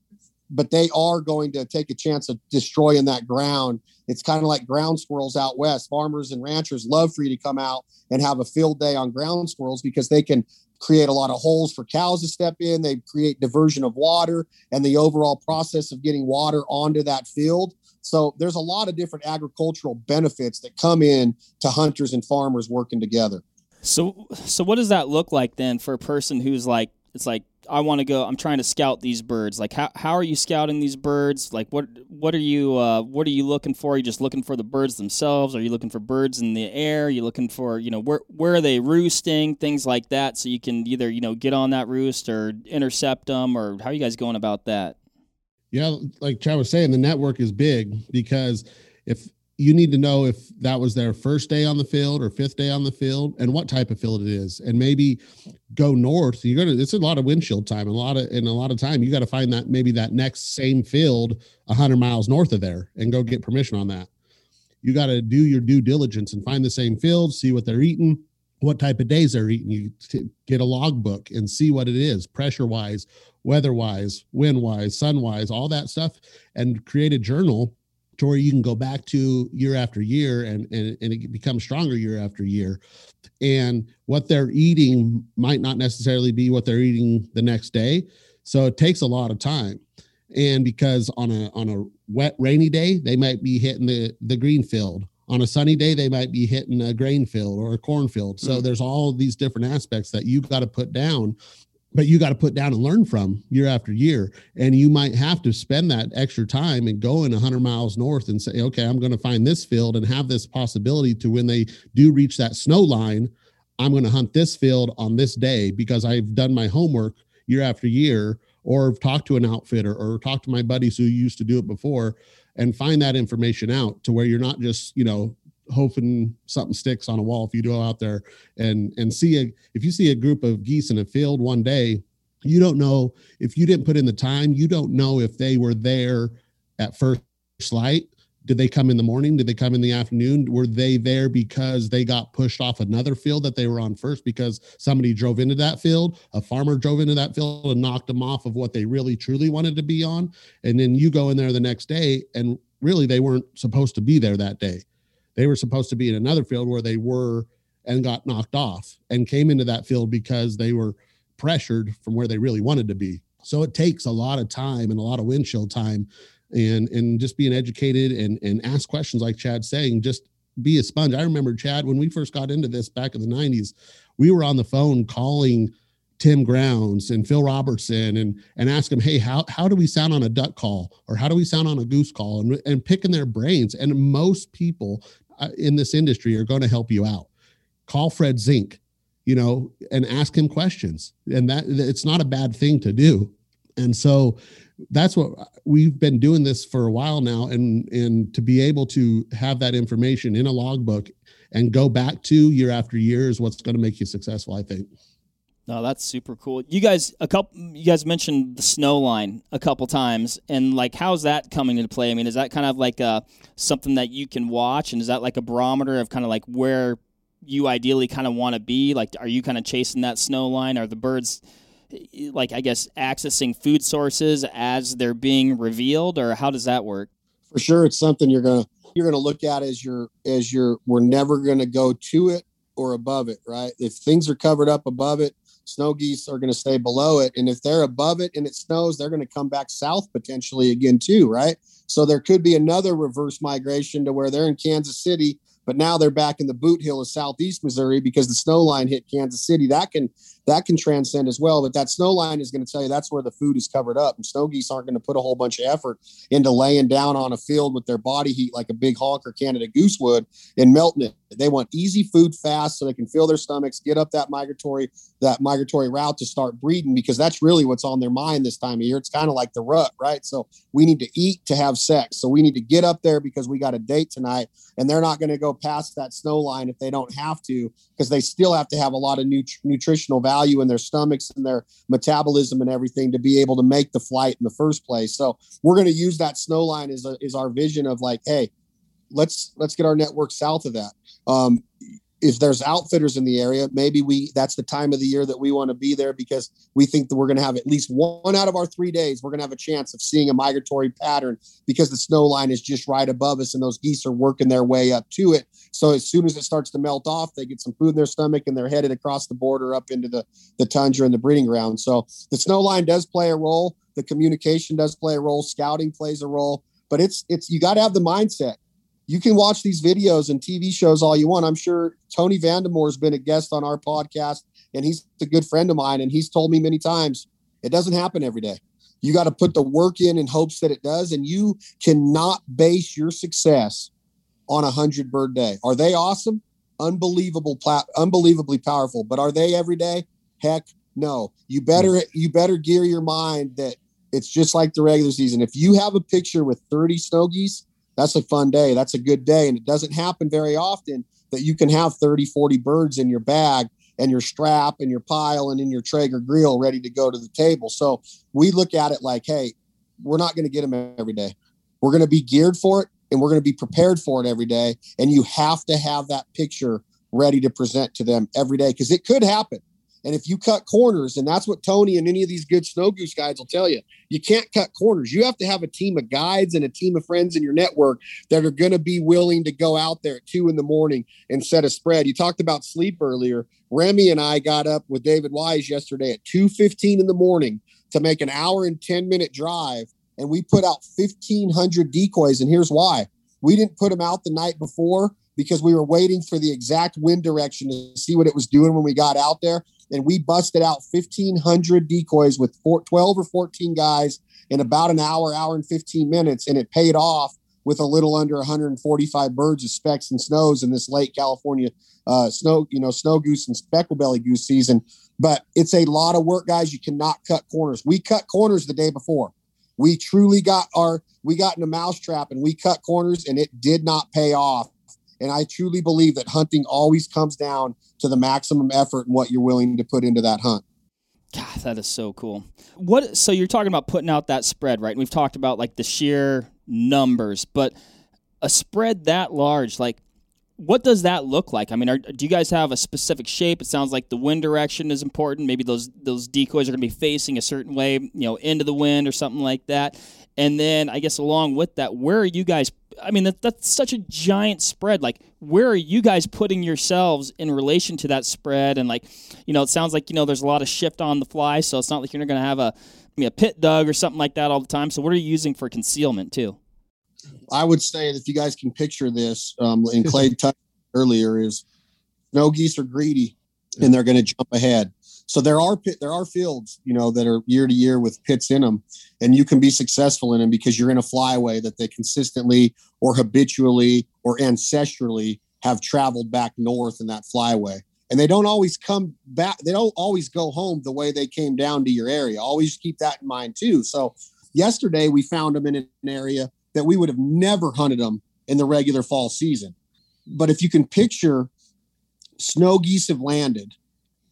but they are going to take a chance of destroying that ground. It's kind of like ground squirrels out west. Farmers and ranchers love for you to come out and have a field day on ground squirrels because they can create a lot of holes for cows to step in. They create diversion of water and the overall process of getting water onto that field. So there's a lot of different agricultural benefits that come in to hunters and farmers working together. So so what does that look like then for a person who's like it's like I want to go. I'm trying to scout these birds. Like how how are you scouting these birds? Like what what are you uh, what are you looking for? Are you just looking for the birds themselves? Are you looking for birds in the air? Are you looking for you know where where are they roosting? Things like that, so you can either you know get on that roost or intercept them. Or how are you guys going about that? Yeah, like Chad was saying, the network is big because if you need to know if that was their first day on the field or fifth day on the field and what type of field it is. And maybe go north. You're gonna it's a lot of windshield time. A lot of and a lot of time you got to find that maybe that next same field 100 miles north of there and go get permission on that. You got to do your due diligence and find the same field see what they're eating what type of days they're eating. You t- get a logbook and see what it is pressure wise weather wise wind wise sun wise all that stuff and create a journal to where you can go back to year after year and, and, and it becomes stronger year after year. And what they're eating might not necessarily be what they're eating the next day. So it takes a lot of time. And because on a on a wet, rainy day, they might be hitting the, the green field. On a sunny day, they might be hitting a grain field or a corn field. So mm. there's all these different aspects that you've got to put down but you got to put down and learn from year after year. And you might have to spend that extra time and go in 100 miles north and say okay i'm going to find this field and have this possibility to when they do reach that snow line i'm going to hunt this field on this day because i've done my homework year after year or talked to an outfitter or talked to my buddies who used to do it before and find that information out to where you're not just you know hoping something sticks on a wall if you go out there and and see a if you see a group of geese in a field one day you don't know if you didn't put in the time you don't know if they were there at first light. Did they come in the morning? Did they come in the afternoon? Were they there because they got pushed off another field that they were on first because somebody drove into that field a farmer drove into that field and knocked them off of what they really truly wanted to be on? And then you go in there the next day and really they weren't supposed to be there that day they were supposed to be in another field where they were and got knocked off and came into that field because they were pressured from where they really wanted to be. So it takes a lot of time and a lot of windshield time and and just being educated and and ask questions like Chad saying, just be a sponge. I remember Chad when we first got into this back in the 90s, we were on the phone calling Tim Grounds and Phil Robertson and and ask them, hey, how how do we sound on a duck call or how do we sound on a goose call and and picking their brains. And most people in this industry are going to help you out. Call Fred Zink, you know, and ask him questions. And that it's not a bad thing to do. And so that's what we've been doing this for a while now and and to be able to have that information in a logbook and go back to year after year is what's going to make you successful i think no, that's super cool. You guys, a couple, you guys mentioned the snow line a couple times, and like, how's that coming into play? I mean, is that kind of like uh, something that you can watch, and is that like a barometer of kind of like where you ideally kind of want to be? Like, are you kind of chasing that snow line? Are the birds, like, I guess, accessing food sources as they're being revealed, or how does that work? For sure, it's something you're gonna you're gonna look at as your as your. We're never gonna go to it or above it, right? If things are covered up above it snow geese are going to stay below it. And if they're above it and it snows, they're going to come back south potentially again, too, right? So there could be another reverse migration to where they're in Kansas City but now they're back in the boot hill of southeast Missouri because the snow line hit Kansas City. That can that can transcend as well. But that snow line is going to tell you that's where the food is covered up. And snow geese aren't going to put a whole bunch of effort into laying down on a field with their body heat like a big honk or Canada goose would and melting it. They want easy food fast so they can fill their stomachs, get up that migratory that migratory route to start breeding because that's really what's on their mind this time of year. It's kind of like the rut, right? So we need to eat to have sex. So we need to get up there because we got a date tonight and they're not going to go past that snow line if they don't have to, because they still have to have a lot of nut- nutritional value in their stomachs and their metabolism and everything to be able to make the flight in the first place. So we're going to use that snow line as a, is our vision of like, hey, let's let's get our network south of that. Um, if there's outfitters in the area, maybe we that's the time of the year that we want to be there because we think that we're going to have at least one out of our three days. We're going to have a chance of seeing a migratory pattern because the snow line is just right above us and those geese are working their way up to it. So as soon as it starts to melt off, they get some food in their stomach and they're headed across the border up into the the tundra and the breeding ground. So the snow line does play a role. The communication does play a role. Scouting plays a role. But it's it's you got to have the mindset you can watch these videos and TV shows all you want. I'm sure Tony Vandemore has been a guest on our podcast, and he's a good friend of mine. And he's told me many times it doesn't happen every day. You got to put the work in in hopes that it does. And you cannot base your success on a hundred bird day. Are they awesome? Unbelievable, unbelievably powerful. But are they every day? Heck, no. You better you better gear your mind that it's just like the regular season. If you have a picture with 30 snow geese that's a fun day. That's a good day. And it doesn't happen very often that you can have 30, 40 birds in your bag and your strap and your pile and in your Traeger grill ready to go to the table. So we look at it like, hey, we're not going to get them every day. We're going to be geared for it and we're going to be prepared for it every day. And you have to have that picture ready to present to them every day because it could happen. And if you cut corners, and that's what Tony and any of these good snow goose guides will tell you, you can't cut corners. You have to have a team of guides and a team of friends in your network that are going to be willing to go out there at two in the morning and set a spread. You talked about sleep earlier. Remy and I got up with David Wise yesterday at 2:15 in the morning to make an hour and 10 minute drive, and we put out 1,500 decoys. And here's why: we didn't put them out the night before because we were waiting for the exact wind direction to see what it was doing when we got out there and we busted out 1,500 decoys with four, 12 or 14 guys in about an hour, hour and 15 minutes, and it paid off with a little under 145 birds of specks and snows in this late California uh, snow, you know, snow goose and speckle belly goose season. But it's a lot of work, guys. You cannot cut corners. We cut corners the day before. We truly got our we got in a mousetrap and we cut corners and it did not pay off. And I truly believe that hunting always comes down to the maximum effort and what you're willing to put into that hunt. God, that is so cool. What? So you're talking about putting out that spread, right? And we've talked about like the sheer numbers, but a spread that large, like what does that look like? I mean, are, do you guys have a specific shape? It sounds like the wind direction is important. Maybe those those decoys are going to be facing a certain way, you know, into the wind or something like that. And then I guess along with that, where are you guys I mean, that, that's such a giant spread. Like, where are you guys putting yourselves in relation to that spread? And like, you know, it sounds like you know there's a lot of shift on the fly, so it's not like you're going to have a I mean, a pit dug or something like that all the time. So, what are you using for concealment too? I would say if you guys can picture this, um, and Clay touched earlier, is no geese are greedy and they're going to jump ahead. So there are pit, there are fields, you know, that are year to year with pits in them, and you can be successful in them because you're in a flyway that they consistently or habitually or ancestrally have traveled back north in that flyway. And they don't always come back. They don't always go home the way they came down to your area. Always keep that in mind too. So yesterday we found them in an area that we would have never hunted them in the regular fall season. But if you can picture snow geese have landed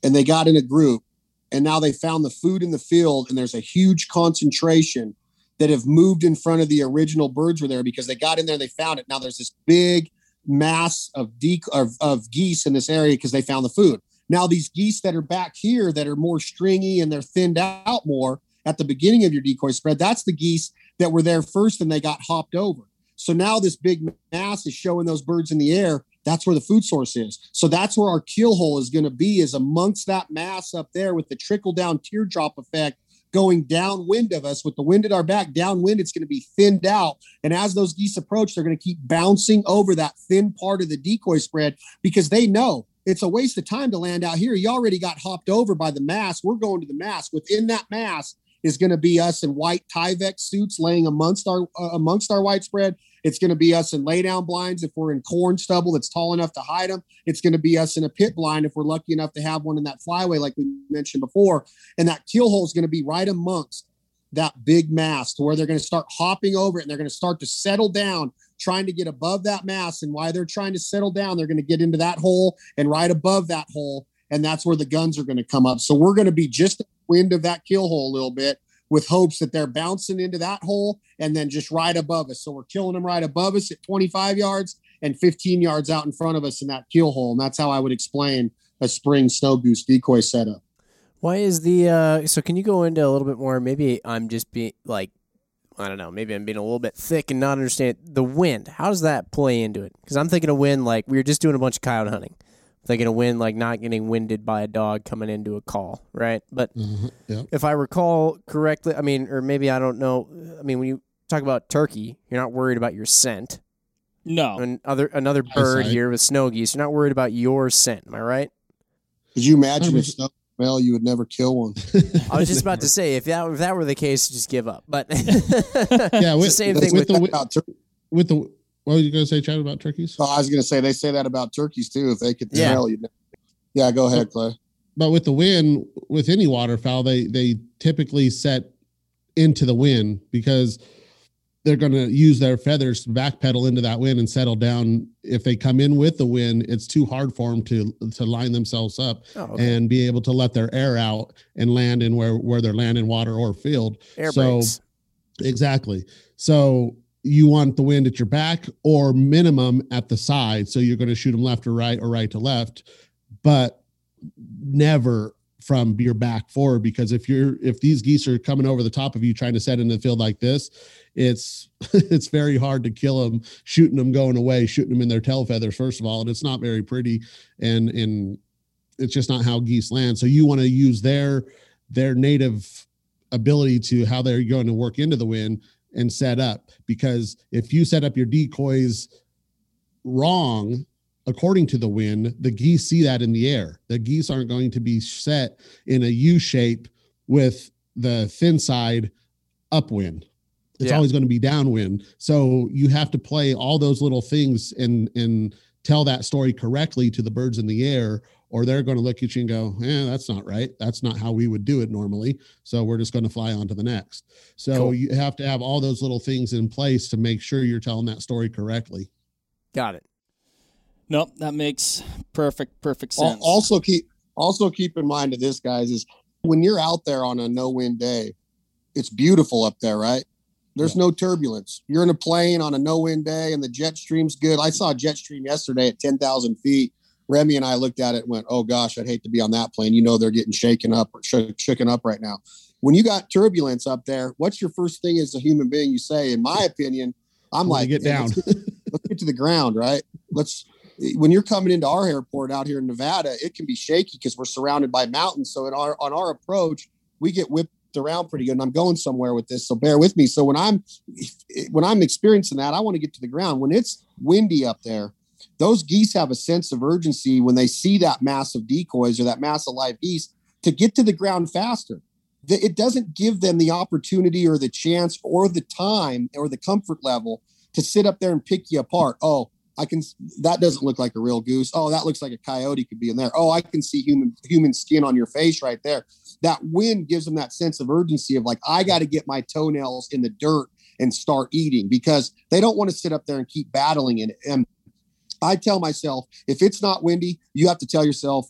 and they got in a group and now they found the food in the field and there's a huge concentration that have moved in front of the original birds were there because they got in there they found it. Now there's this big mass of, de- of, of geese in this area because they found the food. Now these geese that are back here that are more stringy and they're thinned out more at the beginning of your decoy spread that's the geese that were there first and they got hopped over. So now this big mass is showing those birds in the air that's where the food source is. So that's where our kill hole is going to be is amongst that mass up there with the trickle down teardrop effect going downwind of us. With the wind at our back downwind it's going to be thinned out. And as those geese approach they're going to keep bouncing over that thin part of the decoy spread because they know it's a waste of time to land out here. You already got hopped over by the mass. We're going to the mass. Within that mass is going to be us in white Tyvek suits laying amongst our uh, amongst our white spread it's going to be us in lay down blinds if we're in corn stubble that's tall enough to hide them. It's going to be us in a pit blind if we're lucky enough to have one in that flyway, like we mentioned before. And that kill hole is going to be right amongst that big mass to where they're going to start hopping over it and they're going to start to settle down, trying to get above that mass. And while they're trying to settle down, they're going to get into that hole and right above that hole. And that's where the guns are going to come up. So we're going to be just the wind of that kill hole a little bit with hopes that they're bouncing into that hole and then just right above us. So we're killing them right above us at 25 yards and 15 yards out in front of us in that kill hole. And that's how I would explain a spring snow goose decoy setup. Why is the uh so can you go into a little bit more? Maybe I'm just being like I don't know, maybe I'm being a little bit thick and not understand the wind. How does that play into it? Because I'm thinking of wind like we were just doing a bunch of coyote hunting thinking of win, like not getting winded by a dog coming into a call, right? But Mhm, yeah. if I recall correctly, I mean, or maybe I don't know. I mean, when you talk about turkey, you're not worried about your scent. No. And other another bird here with snow geese, you're not worried about your scent. Am I right? Could you imagine if 100%. snow smell, you would never kill one? I was just about to say if that if that were the case, just give up. But Yeah, with- the same thing with the About tur- with the what were you going to say, Chad, about turkeys? oh, I was going to say they say that about turkeys too. If they could Yeah. smell, you. Yeah, go ahead, Clay. But with the wind, with any waterfowl, they they typically set into the wind because they're going to use their feathers to backpedal into that wind and settle down. If they come in with the wind, it's too hard for them to to line themselves up oh, okay. and be able to let their air out and land in where where they're landing water or field. air so- brakes. Exactly. So you want the wind at your back or minimum at the side. So you're going to shoot them left or right or right to left, but never from your back forward because if you're if these geese are coming over the top of you trying to set in the field like this it's it's very hard to kill them shooting them going away shooting them in their tail feathers first of all and it's not very pretty and and it's just not how geese land so you want to use their their native ability to how they're going to work into the wind and set up because if you set up your decoys wrong according to the wind the geese see that in the air. The geese aren't going to be set in a u shape with the thin side upwind. It's Yeah. always going to be downwind. So you have to play all those little things and and tell that story correctly to the birds in the air or they're going to look at you and go eh, that's not right that's not how we would do it normally so we're just going to fly on to the next so Cool. you have to have all those little things in place to make sure you're telling that story correctly Got it. Nope, that makes perfect perfect sense. Also keep also keep in mind to this guys is when you're out there on a no wind day, it's beautiful up there, right? There's no turbulence. You're in a plane on a no wind day, and the jet stream's good. I saw a jet stream yesterday at ten thousand feet. Remy and I looked at it and went, "Oh gosh, I'd hate to be on that plane." You know they're getting shaken up or sh- shooken up right now. When you got turbulence up there, what's your first thing as a human being you say? In my opinion, I'm Wanna like, get down." let's get- let's get to the ground, right? Let's when you're coming into our airport out here in Nevada, it can be shaky because we're surrounded by mountains. So in our on our approach, we get whipped around pretty good. And I'm going somewhere with this, so bear with me. So when I'm when I'm experiencing that, I want to get to the ground. When it's windy up there, those geese have a sense of urgency when they see that mass of decoys or that mass of live geese to get to the ground faster. It doesn't give them the opportunity or the chance or the time or the comfort level to sit up there and pick you apart. Oh, I can that doesn't look like a real goose. Oh, that looks like a coyote could be in there. Oh, I can see human human skin on your face right there. That wind gives them that sense of urgency of like I got to get my toenails in the dirt and start eating because they don't want to sit up there and keep battling it. And I tell myself if it's not windy, you have to tell yourself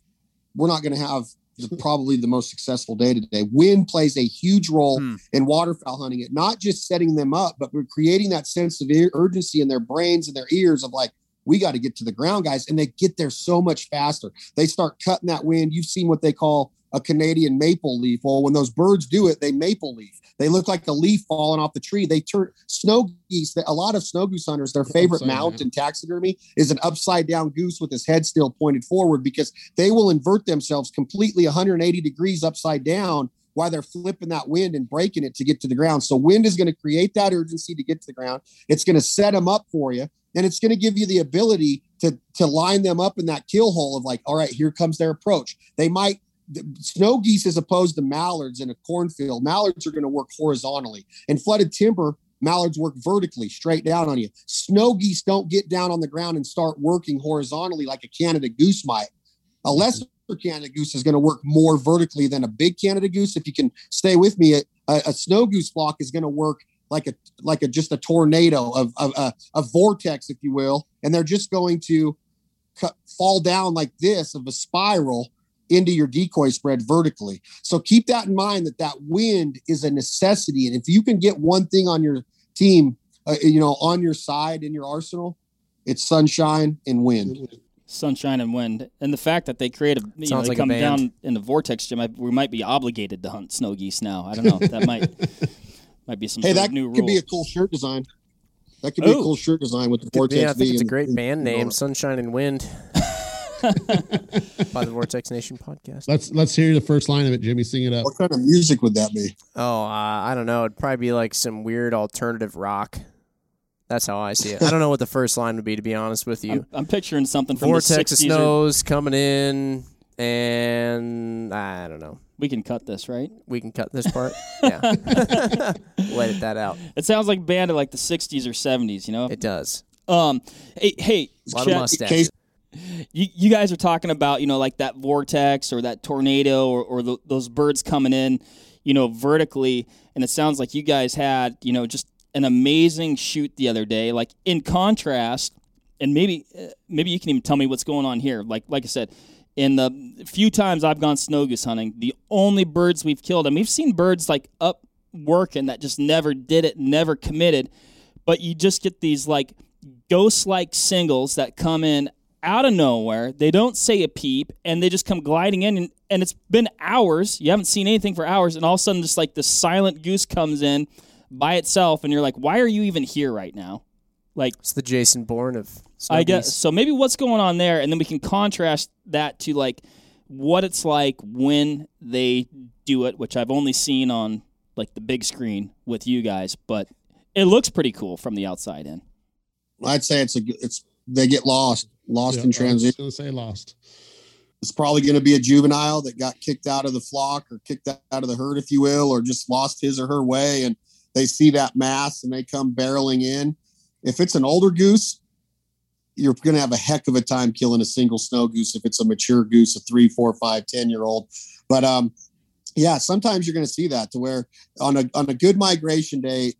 we're not going to have the, probably the most successful day today. Wind plays a huge role hmm. in waterfowl hunting. It not just setting them up, but we're creating that sense of urgency in their brains and their ears of like, we got to get to the ground, guys. And they get there so much faster. They start cutting that wind. You've seen what they call a Canadian maple leaf. Well, when those birds do it, they maple leaf. They look like a leaf falling off the tree. They turn snow geese. A lot of snow goose hunters, their favorite upside mount in taxidermy is an upside down goose with his head still pointed forward because they will invert themselves completely 180 degrees upside down while they're flipping that wind and breaking it to get to the ground. So wind is going to create that urgency to get to the ground. It's going to set them up for you, and it's going to give you the ability to to line them up in that kill hole of like, all right, here comes their approach. They might snow geese as opposed to mallards in a cornfield. Mallards are going to work horizontally. And flooded timber mallards work vertically straight down on you. Snow geese don't get down on the ground and start working horizontally like a canada goose might. A lesser canada goose is going to work more vertically than a big canada goose. If you can stay with me a, a snow goose flock is going to work like a like a just a tornado of, of a, a vortex if you will. And they're just going to cut, fall down like this of a spiral into your decoy spread vertically. So keep that in mind that that wind is a necessity. And if you can get one thing on your team, uh, you know, on your side in your arsenal, it's sunshine and wind. Sunshine and wind, and the fact that they create a you Sounds know, they like come down in the vortex, Jim. We might be obligated to hunt snow geese now. I don't know. That might might be some hey, that new could rule. be a cool shirt design. That could be a cool shirt design with the vortex. Yeah, I think it's a great band name, Sunshine and Wind. by the Vortex Nation podcast. Let's let's hear the first line of it, Jimmy. Sing it up. What kind of music would that be? Oh, uh, I don't know. It'd probably be like some weird alternative rock. That's how I see it. I don't know what the first line would be, to be honest with you. I'm, I'm picturing something from Vortex the 60s snows or... coming in, and I don't know. We can cut this, right? We can cut this part. yeah, let it that out. It sounds like band of like the '60s or '70s. You know, it does. Um, hey, hey, a lot of mustaches you, you guys are talking about you know like that vortex or that tornado or, or the, those birds coming in you know vertically. And it sounds like you guys had you know just an amazing shoot the other day. Like in contrast and maybe uh, maybe you can even tell me what's going on here. Like like i said in the few times i've gone snow goose hunting the only birds we've killed and we've seen birds like up working that just never did it never committed. But you just get these like ghost like singles that come in out of nowhere. They don't say a peep, and they just come gliding in, and, and it's been hours. You haven't seen anything for hours, and all of a sudden, just like the silent goose comes in by itself, and you're like, why are you even here right now? Like it's the Jason Bourne of. I guess so. Maybe what's going on there, and then we can contrast that to like what it's like when they do it, which I've only seen on like the big screen with you guys, but it looks pretty cool from the outside in. I'd say it's a it's they get lost lost in transition. I was say lost. It's probably going to be a juvenile that got kicked out of the flock or kicked out of the herd, if you will, or just lost his or her way. And they see that mass and they come barreling in. If it's an older goose, you're going to have a heck of a time killing a single snow goose if it's a mature goose, a three, four, five, ten year old. But um, yeah, sometimes you're going to see that to where on a on a good migration day,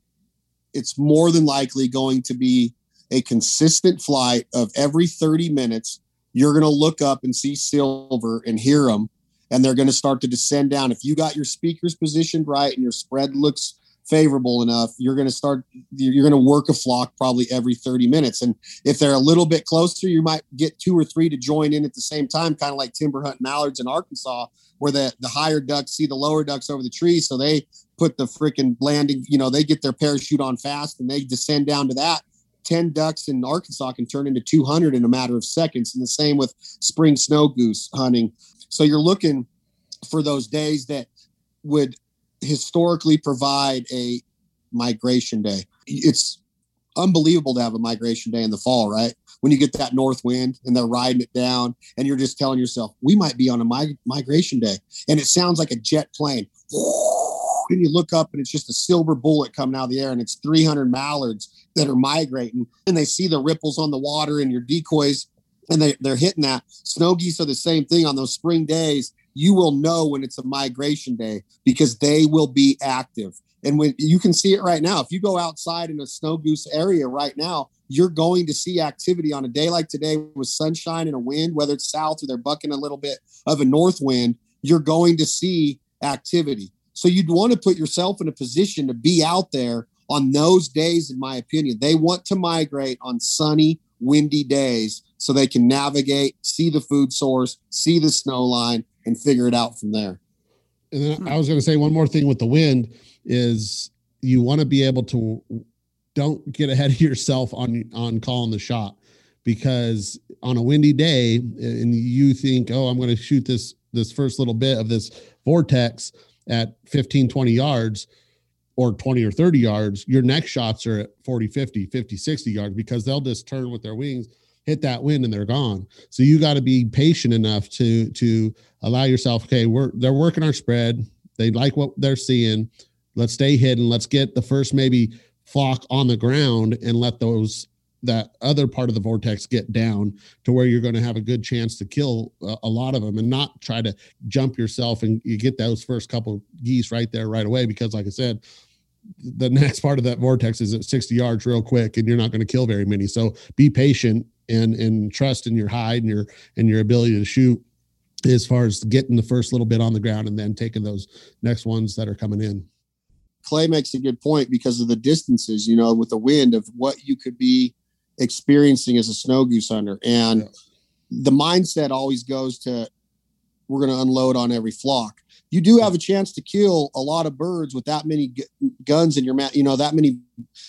it's more than likely going to be a consistent flight of every 30 minutes, you're going to look up and see silver and hear them, and they're going to start to descend down. If you got your speakers positioned right and your spread looks favorable enough, you're going to start, you're going to work a flock probably every 30 minutes. And if they're a little bit closer, you might get two or three to join in at the same time, kind of like timber hunt mallards in Arkansas, where the, the higher ducks see the lower ducks over the trees. So they put the freaking landing, you know, they get their parachute on fast and they descend down to that 10 ducks in Arkansas can turn into 200 in a matter of seconds. And the same with spring snow goose hunting. So you're looking for those days that would historically provide a migration day. It's unbelievable to have a migration day in the fall, right? when you get that north wind and they're riding it down and you're just telling yourself, we might be on a mig- migration day. And it sounds like a jet plane. And you look up and it's just a silver bullet coming out of the air and it's 300 mallards that are migrating and they see the ripples on the water and your decoys and they, they're hitting that. Snow geese are the same thing on those spring days. You will know when it's a migration day because they will be active. And when you can see it right now, if you go outside in a snow goose area right now, you're going to see activity on a day like today with sunshine and a wind, whether it's south or they're bucking a little bit of a north wind, you're going to see activity. So you'd want to put yourself in a position to be out there on those days, in my opinion. They want to migrate on sunny, windy days so they can navigate, see the food source, see the snow line, and figure it out from there. And then hmm. I was going to say one more thing with the wind is you want to be able to don't get ahead of yourself on on calling the shot because on a windy day and you think oh i'm going to shoot this this first little bit of this vortex at 15 20 yards or 20 or 30 yards your next shots are at 40 50 50 60 yards because they'll just turn with their wings hit that wind and they're gone. So you got to be patient enough to to allow yourself okay we're they're working our spread. They like what they're seeing. Let's stay hidden. Let's get the first maybe flock on the ground and let those that other part of the vortex get down to where you're going to have a good chance to kill a, a, lot of them and not try to jump yourself and you get those first couple geese right there right away because like i said the next part of that vortex is at 60 yards real quick and you're not going to kill very many. So be patient and and trust in your hide and your and your ability to shoot as far as getting the first little bit on the ground and then taking those next ones that are coming in. Clay makes a good point because of the distances, you know, with the wind of what you could be experiencing as a snow goose hunter. And yeah. the mindset always goes to we're going to unload on every flock. You do have a chance to kill a lot of birds with that many g- guns in your, ma- you know, that many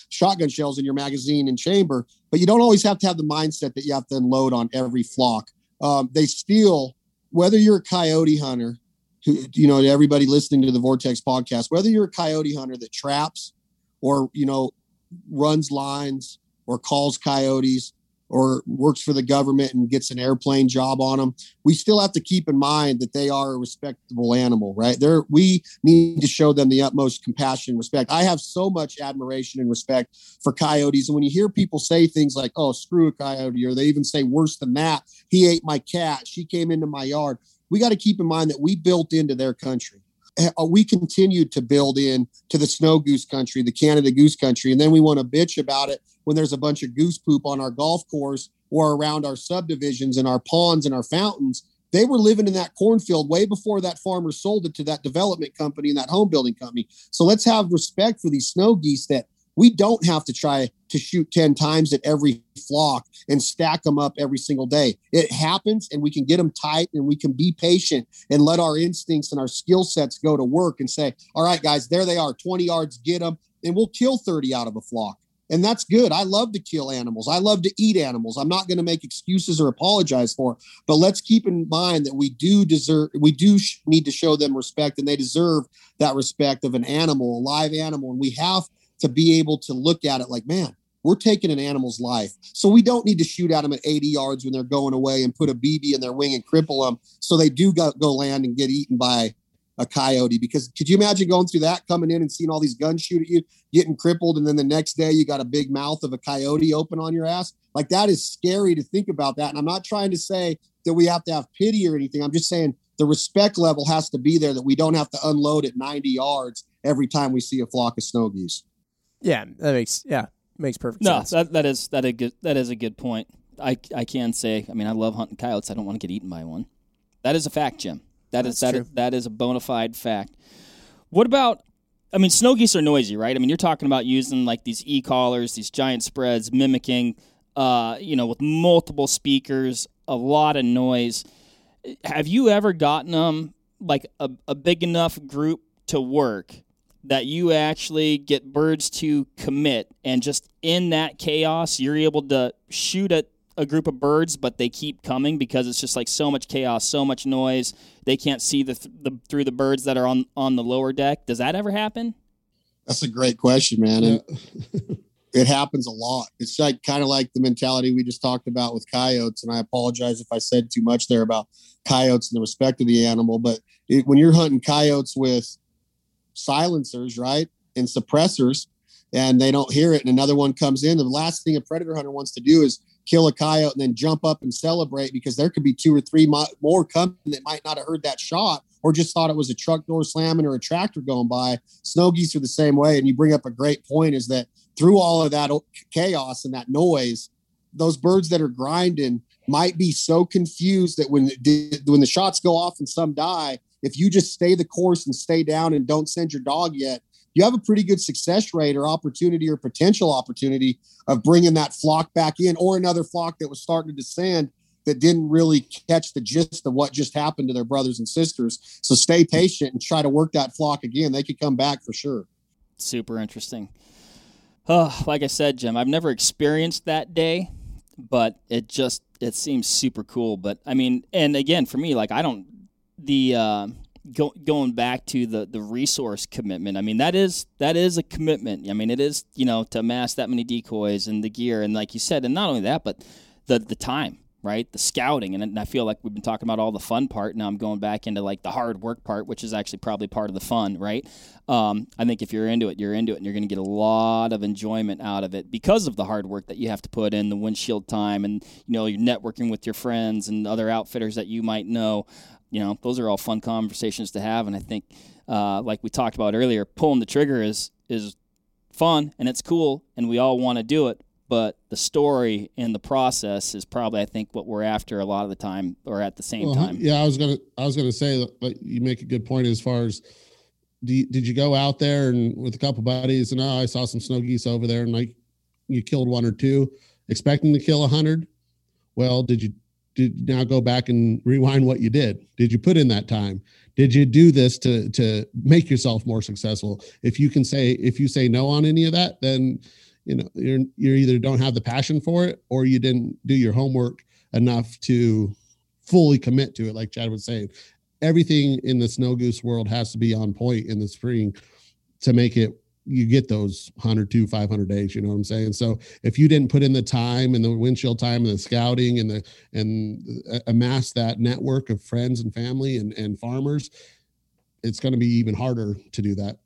shotgun shells in your magazine and chamber, but you don't always have to have the mindset that you have to unload on every flock. Um, they still, whether you're a coyote hunter who, you know, to everybody listening to the Vortex podcast, whether you're a coyote hunter that traps or, you know, runs lines or calls coyotes or works for the government and gets an airplane job on them, we still have to keep in mind that they are a respectable animal, right? There, we need to show them the utmost compassion and respect. I have so much admiration and respect for coyotes. And when you hear people say things like, oh, screw a coyote, or they even say worse than that, he ate my cat, she came into my yard we got to keep in mind that we built into their country. Uh, we continued to build in to the snow goose country, the Canada goose country, and then we want to bitch about it when there's a bunch of goose poop on our golf course or around our subdivisions and our ponds and our fountains. They were living in that cornfield way before that farmer sold it to that development company and that home building company. So let's have respect for these snow geese that we don't have to try to shoot 10 times at every flock and stack them up every single day. It happens and we can get them tight and we can be patient and let our instincts and our skill sets go to work and say, all right, guys, there they are, 20 yards, get them. And we'll kill 30 out of a flock. And that's good. I love to kill animals. I love to eat animals. I'm not going to make excuses or apologize for it. But let's keep in mind that we do deserve, we do sh- need to show them respect and they deserve that respect of an animal, a live animal. And we have to be able to look at it like, man, we're taking an animal's life. So we don't need to shoot at them at 80 yards when they're going away and put a BB in their wing and cripple them so they do go, go land and get eaten by a coyote. Because could you imagine going through that, coming in and seeing all these guns shoot at you, getting crippled, and then the next day you got a big mouth of a coyote open on your ass? Like that is scary to think about that. And I'm not trying to say that we have to have pity or anything. I'm just saying the respect level has to be there that we don't have to unload at 90 yards every time we see a flock of snow geese. Yeah, that makes yeah makes perfect no, sense. No, that that is that a good that is a good point. I I can say. I mean, I love hunting coyotes. I don't want to get eaten by one. That is a fact, Jim. That That's is that is, that is a bona fide fact. What about? I mean, snow geese are noisy, right? I mean, you're talking about using like these e callers, these giant spreads, mimicking, uh, you know, with multiple speakers, a lot of noise. Have you ever gotten them like a, a big enough group to work that you actually get birds to commit and just in that chaos you're able to shoot at a group of birds but they keep coming because it's just like so much chaos so much noise they can't see the, the through the birds that are on on the lower deck does that ever happen that's a great question man and it happens a lot. It's like kind of like the mentality we just talked about with coyotes. And I apologize if I said too much there about coyotes and the respect of the animal. But it, when you're hunting coyotes with silencers, right, and suppressors, and they don't hear it, and another one comes in, the last thing a predator hunter wants to do is kill a coyote and then jump up and celebrate because there could be two or three more coming that might not have heard that shot or just thought it was a truck door slamming or a tractor going by. Snow geese are the same way. And you bring up a great point is that through all of that chaos and that noise, those birds that are grinding might be so confused that when when the shots go off and some die, if you just stay the course and stay down and don't send your dog yet, you have a pretty good success rate or opportunity or potential opportunity of bringing that flock back in or another flock that was starting to descend that didn't really catch the gist of what just happened to their brothers and sisters. So stay patient and try to work that flock again. They could come back for sure. Super interesting. Oh, like I said, Jim, I've never experienced that day, but it just it seems super cool. But I mean, and again, for me, like I don't the uh, go, going back to the the resource commitment. I mean, that is that is a commitment. I mean, it is you know to amass that many decoys and the gear, and like you said, and not only that, but the the time right? The scouting. And I feel like we've been talking about all the fun part. Now I'm going back into like the hard work part, which is actually probably part of the fun, right? Um, I think if you're into it, you're into it, and you're going to get a lot of enjoyment out of it because of the hard work that you have to put in, the windshield time, and you know you're networking with your friends and other outfitters that you might know. You know, those are all fun conversations to have, and I think, uh, like we talked about earlier, pulling the trigger is is fun and it's cool, and we all want to do it but the story and the process is probably I think what we're after a lot of the time or at the same well, time. Yeah, I was gonna I was gonna say but you make a good point as far as you, did you go out there and with a couple buddies and oh I saw some snow geese over there and like you killed one or two expecting to kill a hundred? Well, did you did now go back and rewind what you did? Did you put in that time? Did you do this to to make yourself more successful? If you can say if you say no on any of that, then you know you're you either don't have the passion for it or you didn't do your homework enough to fully commit to it like chad was saying everything in the snow goose world has to be on point in the spring to make it you get those 100 to 500 days you know what i'm saying so if you didn't put in the time and the windshield time and the scouting and the and amass that network of friends and family and, and farmers it's going to be even harder to do that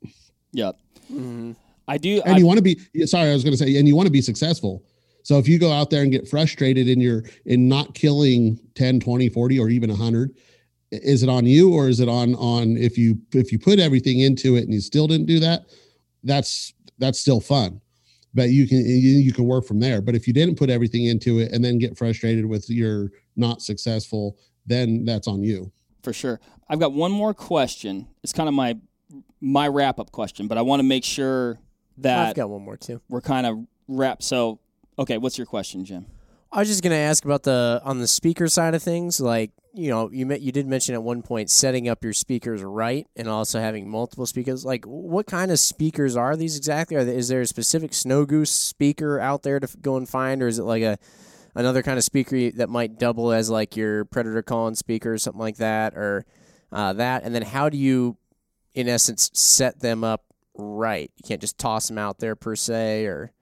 yep mm-hmm. I do. And I, you want to be sorry, I was going to say, and you want to be successful. So if you go out there and get frustrated in your in not killing 10, 20, 40 or even 100, is it on you or is it on on if you if you put everything into it and you still didn't do that, that's that's still fun. But you can you, you can work from there. But if you didn't put everything into it and then get frustrated with your not successful, then that's on you. For sure. I've got one more question. It's kind of my my wrap up question, but I want to make sure that I've got one more too. We're kind of wrap. So, okay, what's your question, Jim? I was just going to ask about the on the speaker side of things. Like you know, you met, you did mention at one point setting up your speakers right, and also having multiple speakers. Like, what kind of speakers are these exactly? Are there, is there a specific snow goose speaker out there to go and find, or is it like a another kind of speaker that might double as like your predator calling speaker or something like that, or uh, that? And then how do you, in essence, set them up right? You can't just toss them out there per se, or.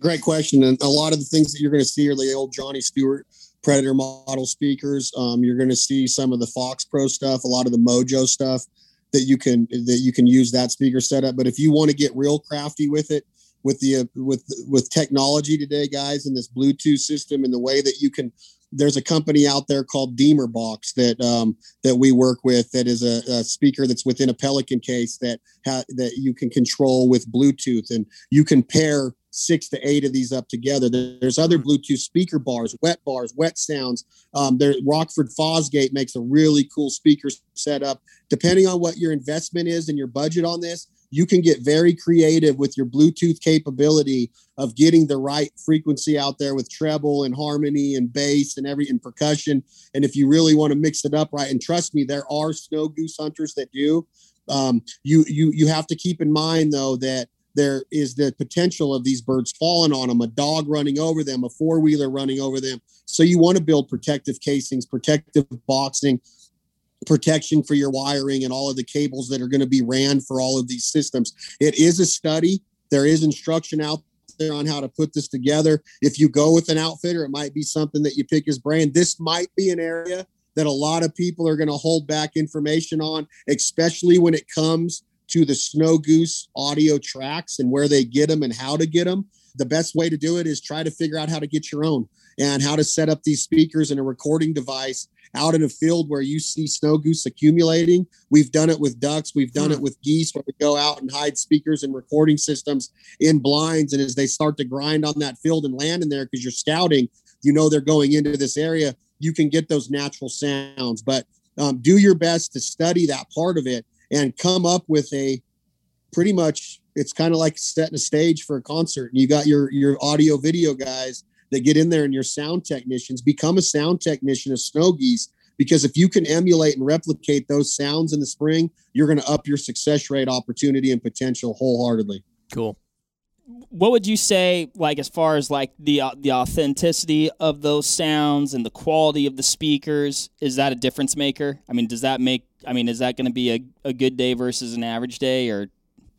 Great question, and a lot of the things that you're going to see are the old Johnny Stewart Predator model speakers. Um, you're going to see some of the Fox Pro stuff, a lot of the Mojo stuff that you can that you can use that speaker setup. But if you want to get real crafty with it, with the uh, with with technology today, guys, and this Bluetooth system and the way that you can there's a company out there called Deemer Box that um, that we work with that is a, a, speaker that's within a Pelican case that ha- that you can control with Bluetooth and you can pair six to eight of these up together. There's other hmm. Bluetooth speaker bars, wet bars, wet sounds. Um, there, Rockford Fosgate makes a really cool speaker setup. Depending on what your investment is and your budget on this, you can get very creative with your Bluetooth capability of getting the right frequency out there with treble and harmony and bass and every and percussion. And if you really want to mix it up right, and trust me, there are snow goose hunters that do. Um, you you you have to keep in mind though that there is the potential of these birds falling on them, a dog running over them, a four wheeler running over them. So you want to build protective casings, protective boxing, protection for your wiring and all of the cables that are going to be ran for all of these systems. It is a study. There is instruction out there on how to put this together. If you go with an outfitter, it might be something that you pick his brand. This might be an area that a lot of people are going to hold back information on, especially when it comes to the Snow Goose audio tracks and where they get them and how to get them. The best way to do it is try to figure out how to get your own and how to set up these speakers and a recording device out in a field where you see snow goose accumulating. We've done it with ducks. We've done it hmm. with geese where we go out and hide speakers and recording systems in blinds. And as they start to grind on that field and land in there, because you're scouting, you know they're going into this area, you can get those natural sounds. But um, do your best to study that part of it and come up with a pretty much it's kind of like setting a stage for a concert. And you got your your audio video guys that get in there and your sound technicians. Become a sound technician of snow geese because if you can emulate and replicate those sounds in the spring you're going to up your success rate opportunity and potential wholeheartedly. Cool what would you say like as far as like the uh, the authenticity of those sounds and the quality of the speakers is that a difference maker i mean does that make i mean is that going to be a, a good day versus an average day or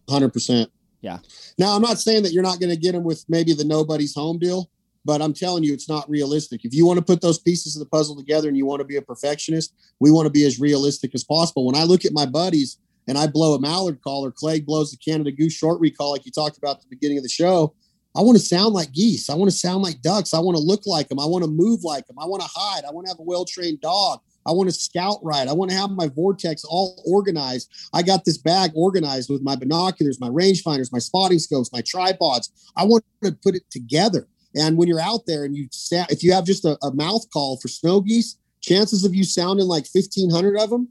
100% yeah now i'm not saying that you're not going to get them with maybe the nobody's home deal but I'm telling you, it's not realistic. If you want to put those pieces of the puzzle together and you want to be a perfectionist, we want to be as realistic as possible. When I look at my buddies and I blow a mallard call or Clay blows the Canada goose short reed call, like you talked about at the beginning of the show, I want to sound like geese. I want to sound like ducks. I want to look like them. I want to move like them. I want to hide. I want to have a well trained dog. I want to scout right. I want to have my vortex all organized. I got this bag organized with my binoculars, my rangefinders, my spotting scopes, my tripods. I want to put it together. And when you're out there and you if you have just a, a mouth call for snow geese, chances of you sounding like 1500 of them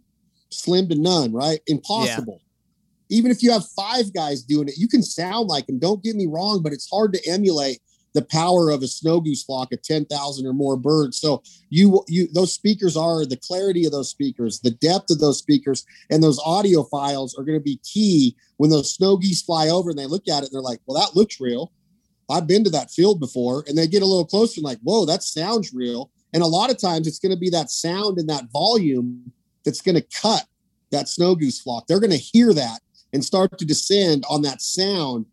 slim to none, right? Impossible. Yeah. Even if you have five guys doing it, you can sound like them. Don't get me wrong, but it's hard to emulate the power of a snow goose flock of 10,000 or more birds. So you you those speakers are the clarity of those speakers, the depth of those speakers and those audio files are going to be key when those snow geese fly over and they look at it and they're like, "Well, that looks real." I've been to that field before, and they get a little closer and like, whoa, that sounds real. And a lot of times it's going to be that sound and that volume that's going to cut that snow goose flock. They're going to hear that and start to descend on that sound,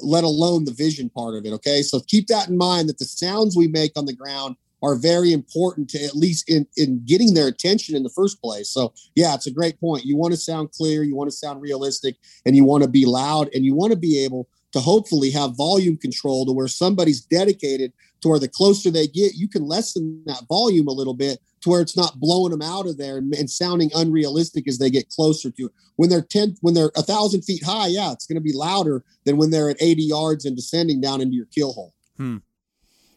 let alone the vision part of it. Okay. So keep that in mind that the sounds we make on the ground are very important to at least in, in getting their attention in the first place. So yeah, it's a great point. You want to sound clear, you want to sound realistic, and you want to be loud, and you want to be able to hopefully have volume control to where somebody's dedicated to where the closer they get, you can lessen that volume a little bit to where it's not blowing them out of there and, and sounding unrealistic as they get closer to it. When they're 10, when they're a thousand feet high, yeah, it's going to be louder than when they're at 80 yards and descending down into your kill hole. Hmm.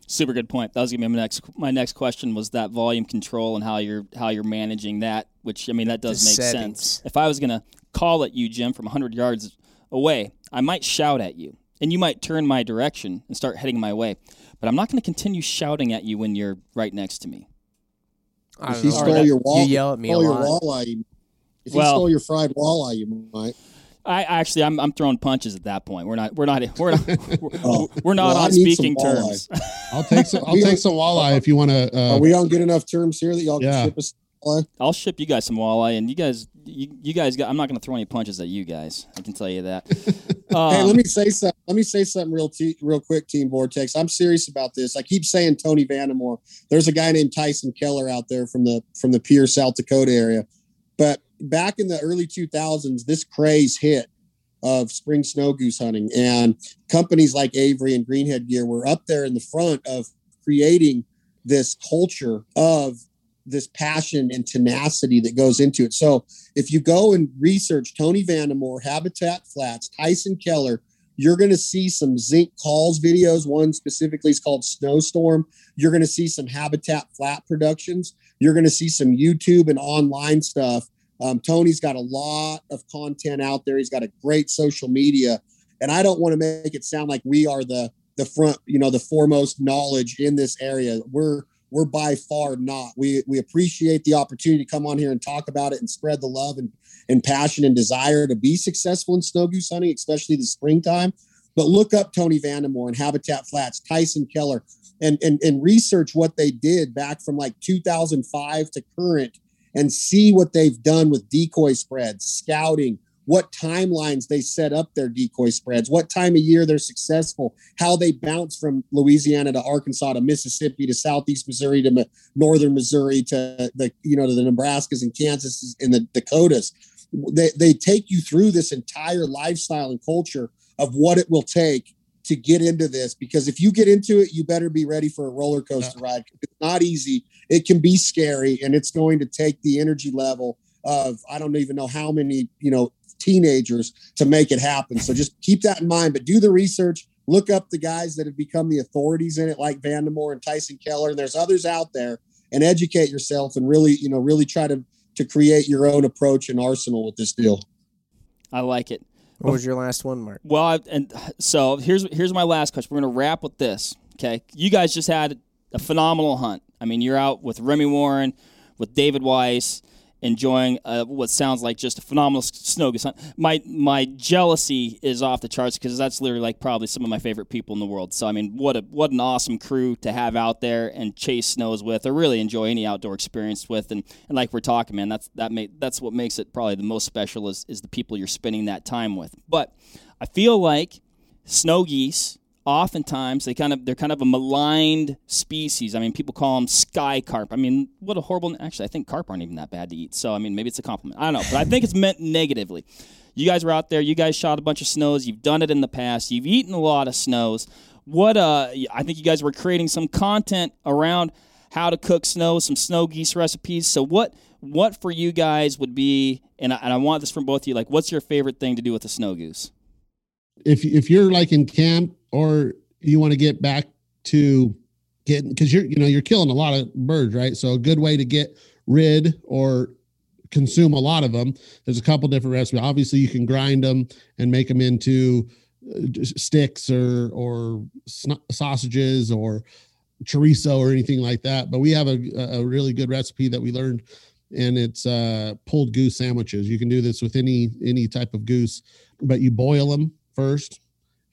Super good point. That was gonna be my next my next question was that volume control and how you're how you're managing that. Which I mean that does the make settings. sense. If I was gonna call at you, Jim, from 100 yards away, I might shout at you and you might turn my direction and start heading my way. But I'm not going to continue shouting at you when you're right next to me. If he stole your wall, you yell at me a lot. Walleye, if well, he stole your fried walleye, you might. I actually, I'm, I'm throwing punches at that point. We're not, we're not, we're not, we're, oh, we're not well, on speaking terms. I'll take some, I'll take some walleye if you want to. Uh, Are we on good enough terms here that y'all yeah. can ship us walleye? I'll ship you guys some walleye, and you guys, you, you guys got. I'm not going to throw any punches at you guys. I can tell you that. um, hey, let me say something. Let me say something real, real quick, Team Vortex. I'm serious about this. I keep saying Tony Vandemore. There's a guy named Tyson Keller out there from the from the Pierre, South Dakota area. But back in the early 2000s, this craze hit of spring snow goose hunting, and companies like Avery and Greenhead Gear were up there in the front of creating this culture of this passion and tenacity that goes into it. So if you go and research Tony Vandemore, Habitat Flats, Tyson Keller, you're going to see some Zink Calls videos. One specifically is called Snowstorm. You're going to see some Habitat Flat productions. You're going to see some YouTube and online stuff. Um, Tony's got a lot of content out there. He's got a great social media, and I don't want to make it sound like we are the the front, you know, the foremost knowledge in this area. We're we're by far not. We we appreciate the opportunity to come on here and talk about it and spread the love and, and passion and desire to be successful in snow goose hunting, especially the springtime. But look up Tony Vandemore and Habitat Flats, Tyson Keller, and, and and research what they did back from like 2005 to current, and see what they've done with decoy spreads, scouting, what timelines they set up their decoy spreads, what time of year they're successful, how they bounce from Louisiana to Arkansas to Mississippi to Southeast Missouri to Northern Missouri to the you know to the Nebraskas and Kansas and the Dakotas. They they take you through this entire lifestyle and culture of what it will take to get into this because if you get into it, you better be ready for a roller coaster ride. It's not easy. It can be scary, and it's going to take the energy level of I don't even know how many you know teenagers to make it happen. So just keep that in mind. But do the research. Look up the guys that have become the authorities in it, like Vandemore and Tyson Keller. And there's others out there, and educate yourself and really, you know, really try to to create your own approach and arsenal with this deal. I like it. What was your last one, Mark? Well, I, and so here's here's my last question. We're going to wrap with this. Okay, you guys just had a phenomenal hunt. I mean, you're out with Remy Warren, with David Weiss, enjoying uh, what sounds like just a phenomenal snow. My my jealousy is off the charts because that's literally like probably some of my favorite people in the world. So I mean, what a what an awesome crew to have out there and chase snows with, or really enjoy any outdoor experience with. And, and like we're talking, man, that's that may, that's what makes it probably the most special is is the people you're spending that time with. But I feel like snow geese oftentimes they kind of they're kind of a maligned species. I mean, people call them sky carp. I mean, what a horrible. Actually, I think carp aren't even that bad to eat. So I mean, maybe it's a compliment. I don't know, but I think it's meant negatively. You guys were out there. You guys shot a bunch of snows. You've done it in the past. You've eaten a lot of snows. What uh, I think you guys were creating some content around how to cook snow, some snow geese recipes. So what what for you guys would be, and I, and I want this from both of you. Like, what's your favorite thing to do with a snow goose? If if you're like in camp or you want to get back to getting because you're you know you're killing a lot of birds right? So a good way to get rid or consume a lot of them there's a couple different recipes. Obviously you can grind them and make them into uh, sticks or or sausages or chorizo or anything like that. But we have a, a really good recipe that we learned and it's uh pulled goose sandwiches. You can do this with any any type of goose but you boil them first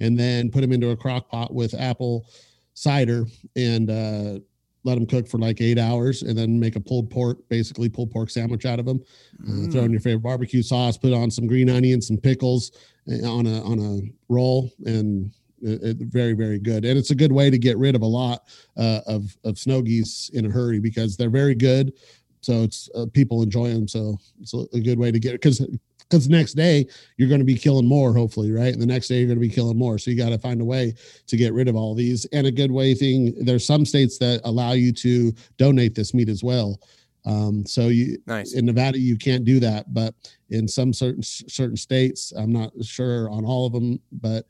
and then put them into a crock pot with apple cider and uh, let them cook for like eight hours and then make a pulled pork, basically pulled pork sandwich out of them. Mm. Uh, throw in your favorite barbecue sauce, put on some green onions, some pickles uh, on a, on a roll and it, it, very, very good. And it's a good way to get rid of a lot uh, of, of snow geese in a hurry because they're very good. So it's uh, people enjoy them. So it's a, a good way to get it because because next day you're going to be killing more hopefully right? And the next day you're going to be killing more. So you got to find a way to get rid of all these. And a good way thing there's some states that allow you to donate this meat as well. Um, so you nice. in nevada you can't do that but in some certain certain states i'm not sure on all of them but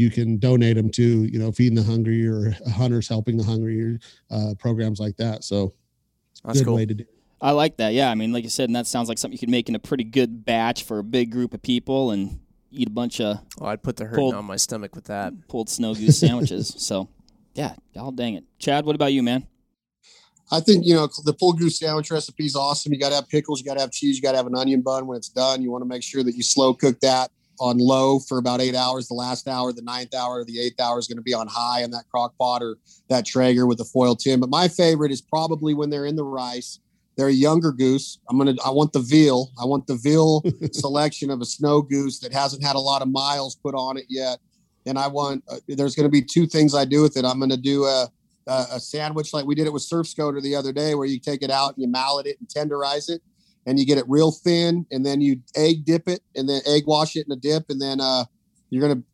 you can donate them to you know feeding the hungry or hunters helping the hungry uh, programs like that. So that's good cool. way to do I like that. Yeah, I mean, like you said, and that sounds like something you could make in a pretty good batch for a big group of people and eat a bunch of. Oh, I'd put the hurt on my stomach with that. Pulled snow goose sandwiches. so, yeah, all dang it. Chad, what about you, man? I think you know the pulled goose sandwich recipe is awesome. You got to have pickles, you got to have cheese, you got to have an onion bun when it's done. You want to make sure that you slow cook that on low for about eight hours. The last hour, the ninth hour, the eighth hour is going to be on high in that crock pot or that Traeger with a foil tin. But my favorite is probably when they're in the rice they're a younger goose. I'm gonna. I want the veal. I want the veal selection of a snow goose that hasn't had a lot of miles put on it yet. And I want. Uh, there's going to be two things I do with it. I'm going to do a, a, a sandwich like we did it with Surf Scoter the other day, where you take it out and you mallet it and tenderize it, and you get it real thin, and then you egg dip it, and then egg wash it in a dip, and then uh, you're going to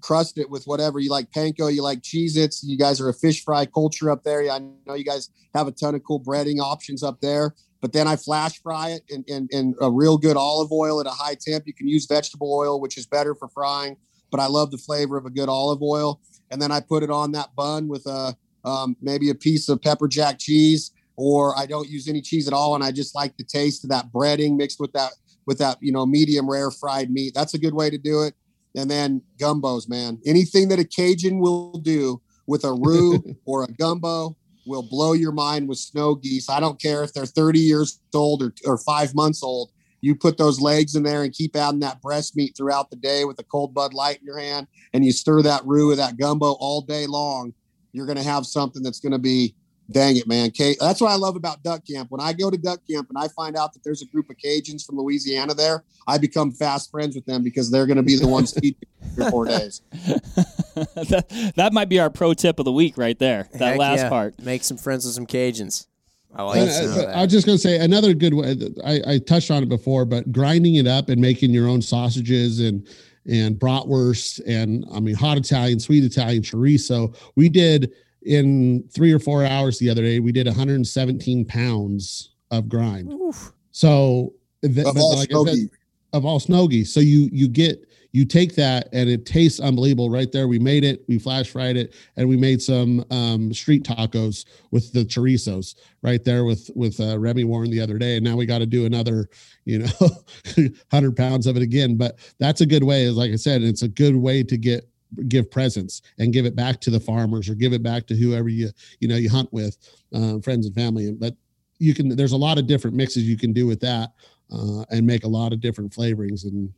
crust it with whatever. You like panko you like Cheez-Its you guys are a fish fry culture up there. I know you guys have a ton of cool breading options up there but then i flash fry it in, in, in a real good olive oil at a high temp. You can use vegetable oil which is better for frying but i love the flavor of a good olive oil. And then i put it on that bun with a um, maybe a piece of pepper jack cheese or i don't use any cheese at all and i just like the taste of that breading mixed with that with that you know medium rare fried meat. That's a good way to do it and then gumbos, man. Anything that a Cajun will do with a roux or a gumbo will blow your mind with snow geese. I don't care if they're 30 years old or, or five months old. You put those legs in there and keep adding that breast meat throughout the day with a cold Bud Light in your hand, and you stir that roux with that gumbo all day long. You're going to have something that's going to be Dang it, man. Kate, that's what I love about duck camp. When I go to duck camp and I find out that there's a group of Cajuns from Louisiana there, I become fast friends with them because they're going to be the ones feeding me for four days. that, that might be our pro tip of the week right there. That Heck last yeah. part. Make some friends with some Cajuns. I like And, uh, that. I was just going to say another good way. I, I touched on it before, but grinding it up and making your own sausages and and bratwurst and I mean hot Italian, sweet Italian, chorizo. We did in three or four hours the other day. We did 117 pounds of grind. Oof. So, th- Of all like said, of all snogie. So you you get you take that and it tastes unbelievable right there. We made it, we flash fried it, and we made some um, street tacos with the chorizos right there with with uh, Remi Warren the other day. And now we got to do another, you know, hundred pounds of it again. But that's a good way, as like I said, it's a good way to get give presents and give it back to the farmers or give it back to whoever you you know you hunt with um, friends and family. But you can there's a lot of different mixes you can do with that uh, and make a lot of different flavorings and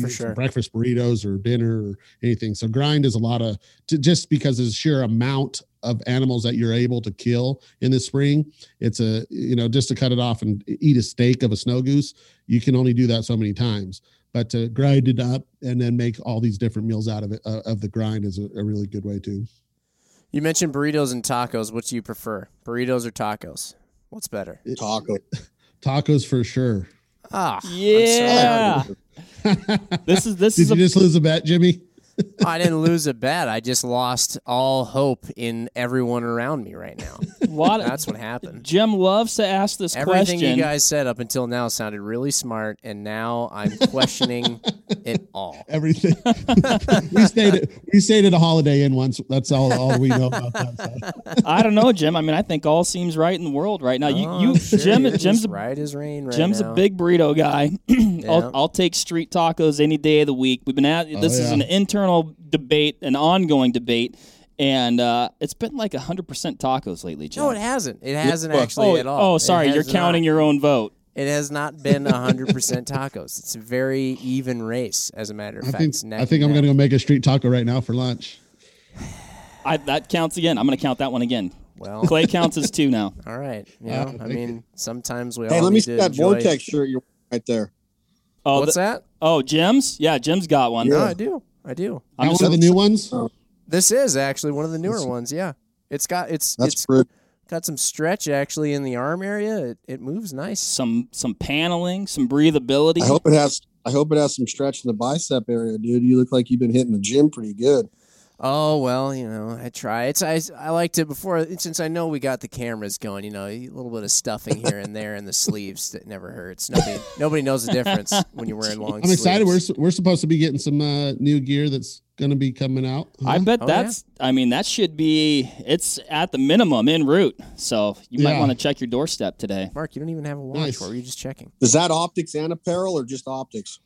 For sure. breakfast burritos or dinner or anything. So grind is a lot of just because of the sheer amount of animals that you're able to kill in the spring it's a you know just to cut it off and eat a steak of a snow goose you can only do that so many times but to grind it up and then make all these different meals out of it uh, of the grind is a, a really good way too You mentioned burritos and tacos. What do you prefer, burritos or tacos? What's better? Taco. tacos for sure Ah, I'm Yeah. This is this is you a just lose a bet jimmy I didn't lose a bet. I just lost all hope in everyone around me right now. lot. That's what happened. Jim loves to ask this Everything question. you guys said up until now sounded really smart, and now I'm questioning it all. everything. we stayed at we stayed at a Holiday Inn once. That's all all we know about that. So. I don't know, Jim. I mean, I think all seems right in the world right now. You, Oh, you, I'm sure Jim, Jim's just a, right as rain. Right Jim's now. a big burrito guy. Yeah. I'll, I'll take street tacos any day of the week. We've been at oh, this is yeah. an internal debate, an ongoing debate, and uh, it's been like hundred percent tacos lately, Jim. No, it hasn't. It hasn't well, actually oh, at all. oh, It sorry, you're counting not. your own vote. It has not been 100% tacos. It's a very even race, as a matter of I fact. think It's neck I think and I'm neck. gonna go make a street taco right now for lunch. I, that counts again. I'm going to count that one again. Well, Clay counts as two now. all right. You Uh, know, I thank mean, sometimes we Hey, all let me need see to that enjoy- vortex shirt you're wearing right there. Oh, What's the- that? oh, Jim's? Yeah, Jim's got one. No, I do. I do. I'm one of the new ones. This is actually one of the newer ones. Yeah, it's got it's That's it's pretty. got some stretch actually in the arm area. It, it moves nice. some some paneling, some breathability. I hope it has. I hope it has some stretch in the bicep area, dude. You look like you've been hitting the gym pretty good. Oh well, you know, I try. It's I I like to before since I know we got the cameras going. You know, a little bit of stuffing here and there in the sleeves that never hurts. Nobody nobody knows the difference when you're wearing long. Sleeves. I'm excited. We're we're supposed to be getting some uh, new gear that's gonna be coming out. I bet Oh, that's. I mean, that should be. It's at the minimum en route. So you might Yeah. want to check your doorstep today. Mark, you don't even have a watch. Nice. What were you just checking? Is that optics and apparel or just optics?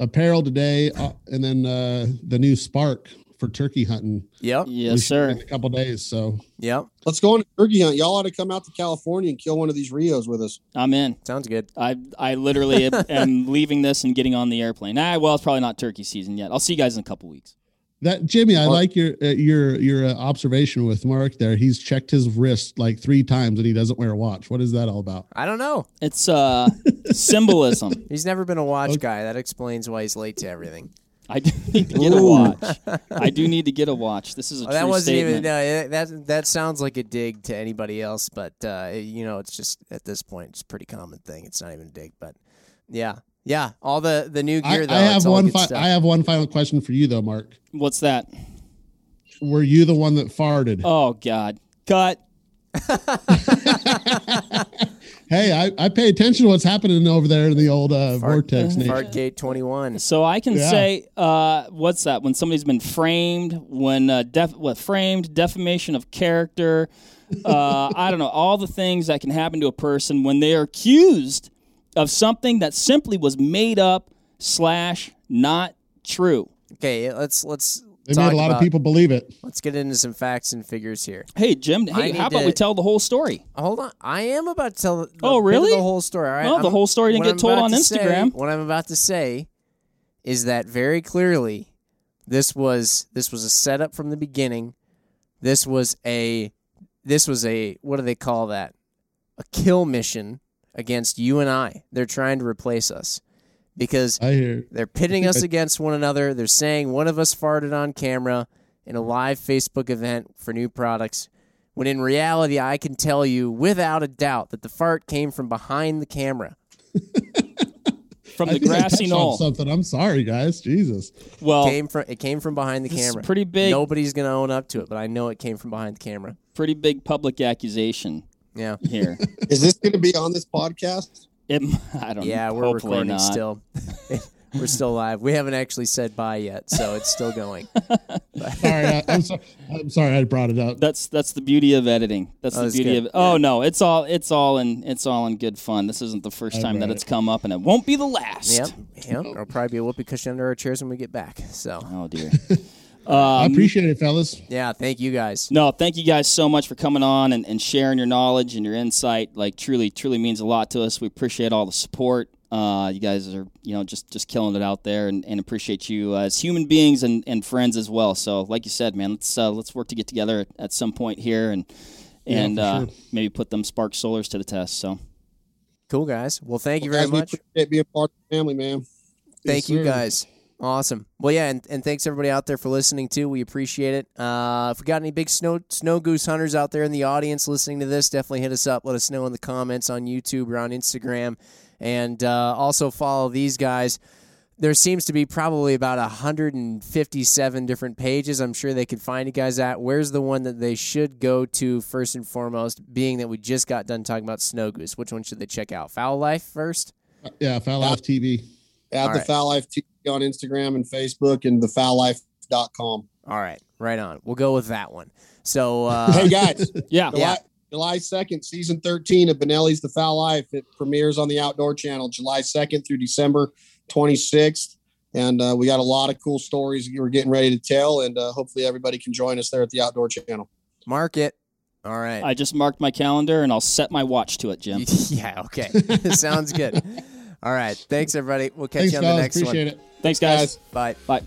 apparel today, uh, and then uh, the new SPARC for turkey hunting. Yep. We Yes, shoot in a couple days. So Yep. Let's go on a turkey hunt. Y'all ought to come out to California and kill one of these Rios with us. I'm in. Sounds good. I I literally am, am leaving this and getting on the airplane. Ah, well, it's probably not turkey season yet. I'll see you guys in a couple weeks. that Jimmy, I Mark- like your uh, your your uh, observation with Mark there. He's checked his wrist like three times and he doesn't wear a watch. What is that all about? I don't know. It's uh symbolism. He's never been a watch Okay. guy. That explains why he's late to everything. I do need to get a watch. I do need to get a watch. This is a Oh, true that wasn't statement. even no, it- that. That sounds like a dig to anybody else, but uh, you know, it's just at this point, it's a pretty common thing. It's not even a dig, but yeah, yeah. All the the new I, gear though. I have it's all one. Fi- I have one final question for you though, Mark. What's that? Were you the one that farted? Oh God, cut. Hey, I, I pay attention to what's happening over there in the old uh, Fart- vortex. Nation. Fartgate twenty one. So I can Yeah. say, uh, what's that? When somebody's been framed, when uh, def- what framed, defamation of character. Uh, I don't know all the things that can happen to a person when they are accused of something that simply was made up slash not true. Okay, let's let's They made a lot about, of people believe it. Let's get into some facts and figures here. Hey Jim, hey, how about to- we tell the whole story? Hold on, I am about to tell. Oh, the, the Oh, really? The whole story. All right. Well, the I'm- whole story didn't get I'm told on to say- Instagram. what I'm about to say is that very clearly, this was this was a setup from the beginning. This was a this was a what do they call that? A kill mission against you and I. They're trying to replace us because I hear. they're pitting us against one another. They're saying one of us farted on camera in a live Facebook event for new products. When in reality, I can tell you without a doubt that the fart came from behind the camera. From the think I grassy knoll. Something. I'm sorry, guys. Jesus. Well, it came from it came from behind the this is camera. pretty big, Nobody's gonna own up to it, but I know it came from behind the camera. pretty big public accusation Yeah. here. Is this going to be on this podcast? It, I don't. Yeah, we're recording not. still. we're still live. We haven't actually said bye yet, so it's still going. Sorry. I, I'm sorry. I'm sorry. I brought it up. That's that's the beauty of editing. That's Oh, the beauty good. of. Oh no, it's all it's all in it's all in good fun. This isn't the first I time that brought it's come up, and it won't be the last. Yep. Yep. There'll probably be a whoopee cushion under our chairs when we get back. So Oh dear. I Um, appreciate it, fellas. yeah, thank you guys. No, thank you guys so much for coming on and, and sharing your knowledge and your insight. Like truly, truly means a lot to us. We appreciate all the support. Uh, you guys are, you know, just just killing it out there, and, and appreciate you uh, as human beings and, and friends as well. So, like you said, man, let's uh, let's work to get together at, at some point here and and for uh, sure. maybe put them SPARC Solars to the test. So, Cool guys. Well, thank you very Guys, we much. appreciate being part of the family, man. Thank Yes, you sir. guys. Awesome. Well, yeah, and, and thanks everybody out there for listening too. We appreciate it. Uh, if we got any big snow snow goose hunters out there in the audience listening to this, definitely hit us up. Let us know in the comments on YouTube or on Instagram, and uh, also follow these guys. There seems to be probably about 157 different pages. I'm sure they could find you guys at. Where's the one that they should go to first and foremost? Being that we just got done talking about snow goose, which one should they check out? Fowl Life first. Yeah, Fowl Life TV. At All the right. Fowl Life TV on Instagram and Facebook and thefowllife.com. All right, right on. We'll go with that one. So, uh, hey guys, yeah, July, July 2nd, season 13 of Benelli's The Fowl Life. It premieres on the Outdoor Channel July 2nd through December 26th. And uh, we got a lot of cool stories we're getting ready to tell. And uh, hopefully everybody can join us there at the Outdoor Channel. mark it. All right. I just marked my calendar and I'll set my watch to it, Jim. yeah. Okay. Sounds good. All right. Thanks, everybody. We'll catch Thanks, you on the fellas. next Appreciate one. Appreciate it. Thanks, guys. Bye. Bye.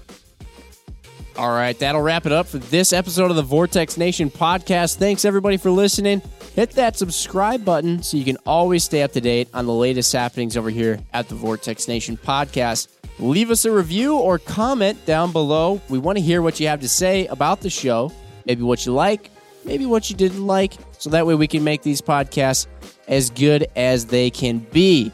All right, that'll wrap it up for this episode of the Vortex Nation podcast. Thanks everybody for listening. Hit that subscribe button so you can always stay up to date on the latest happenings over here at the Vortex Nation podcast. Leave us a review or comment down below. We want to hear what you have to say about the show, maybe what you like, maybe what you didn't like, so that way we can make these podcasts as good as they can be.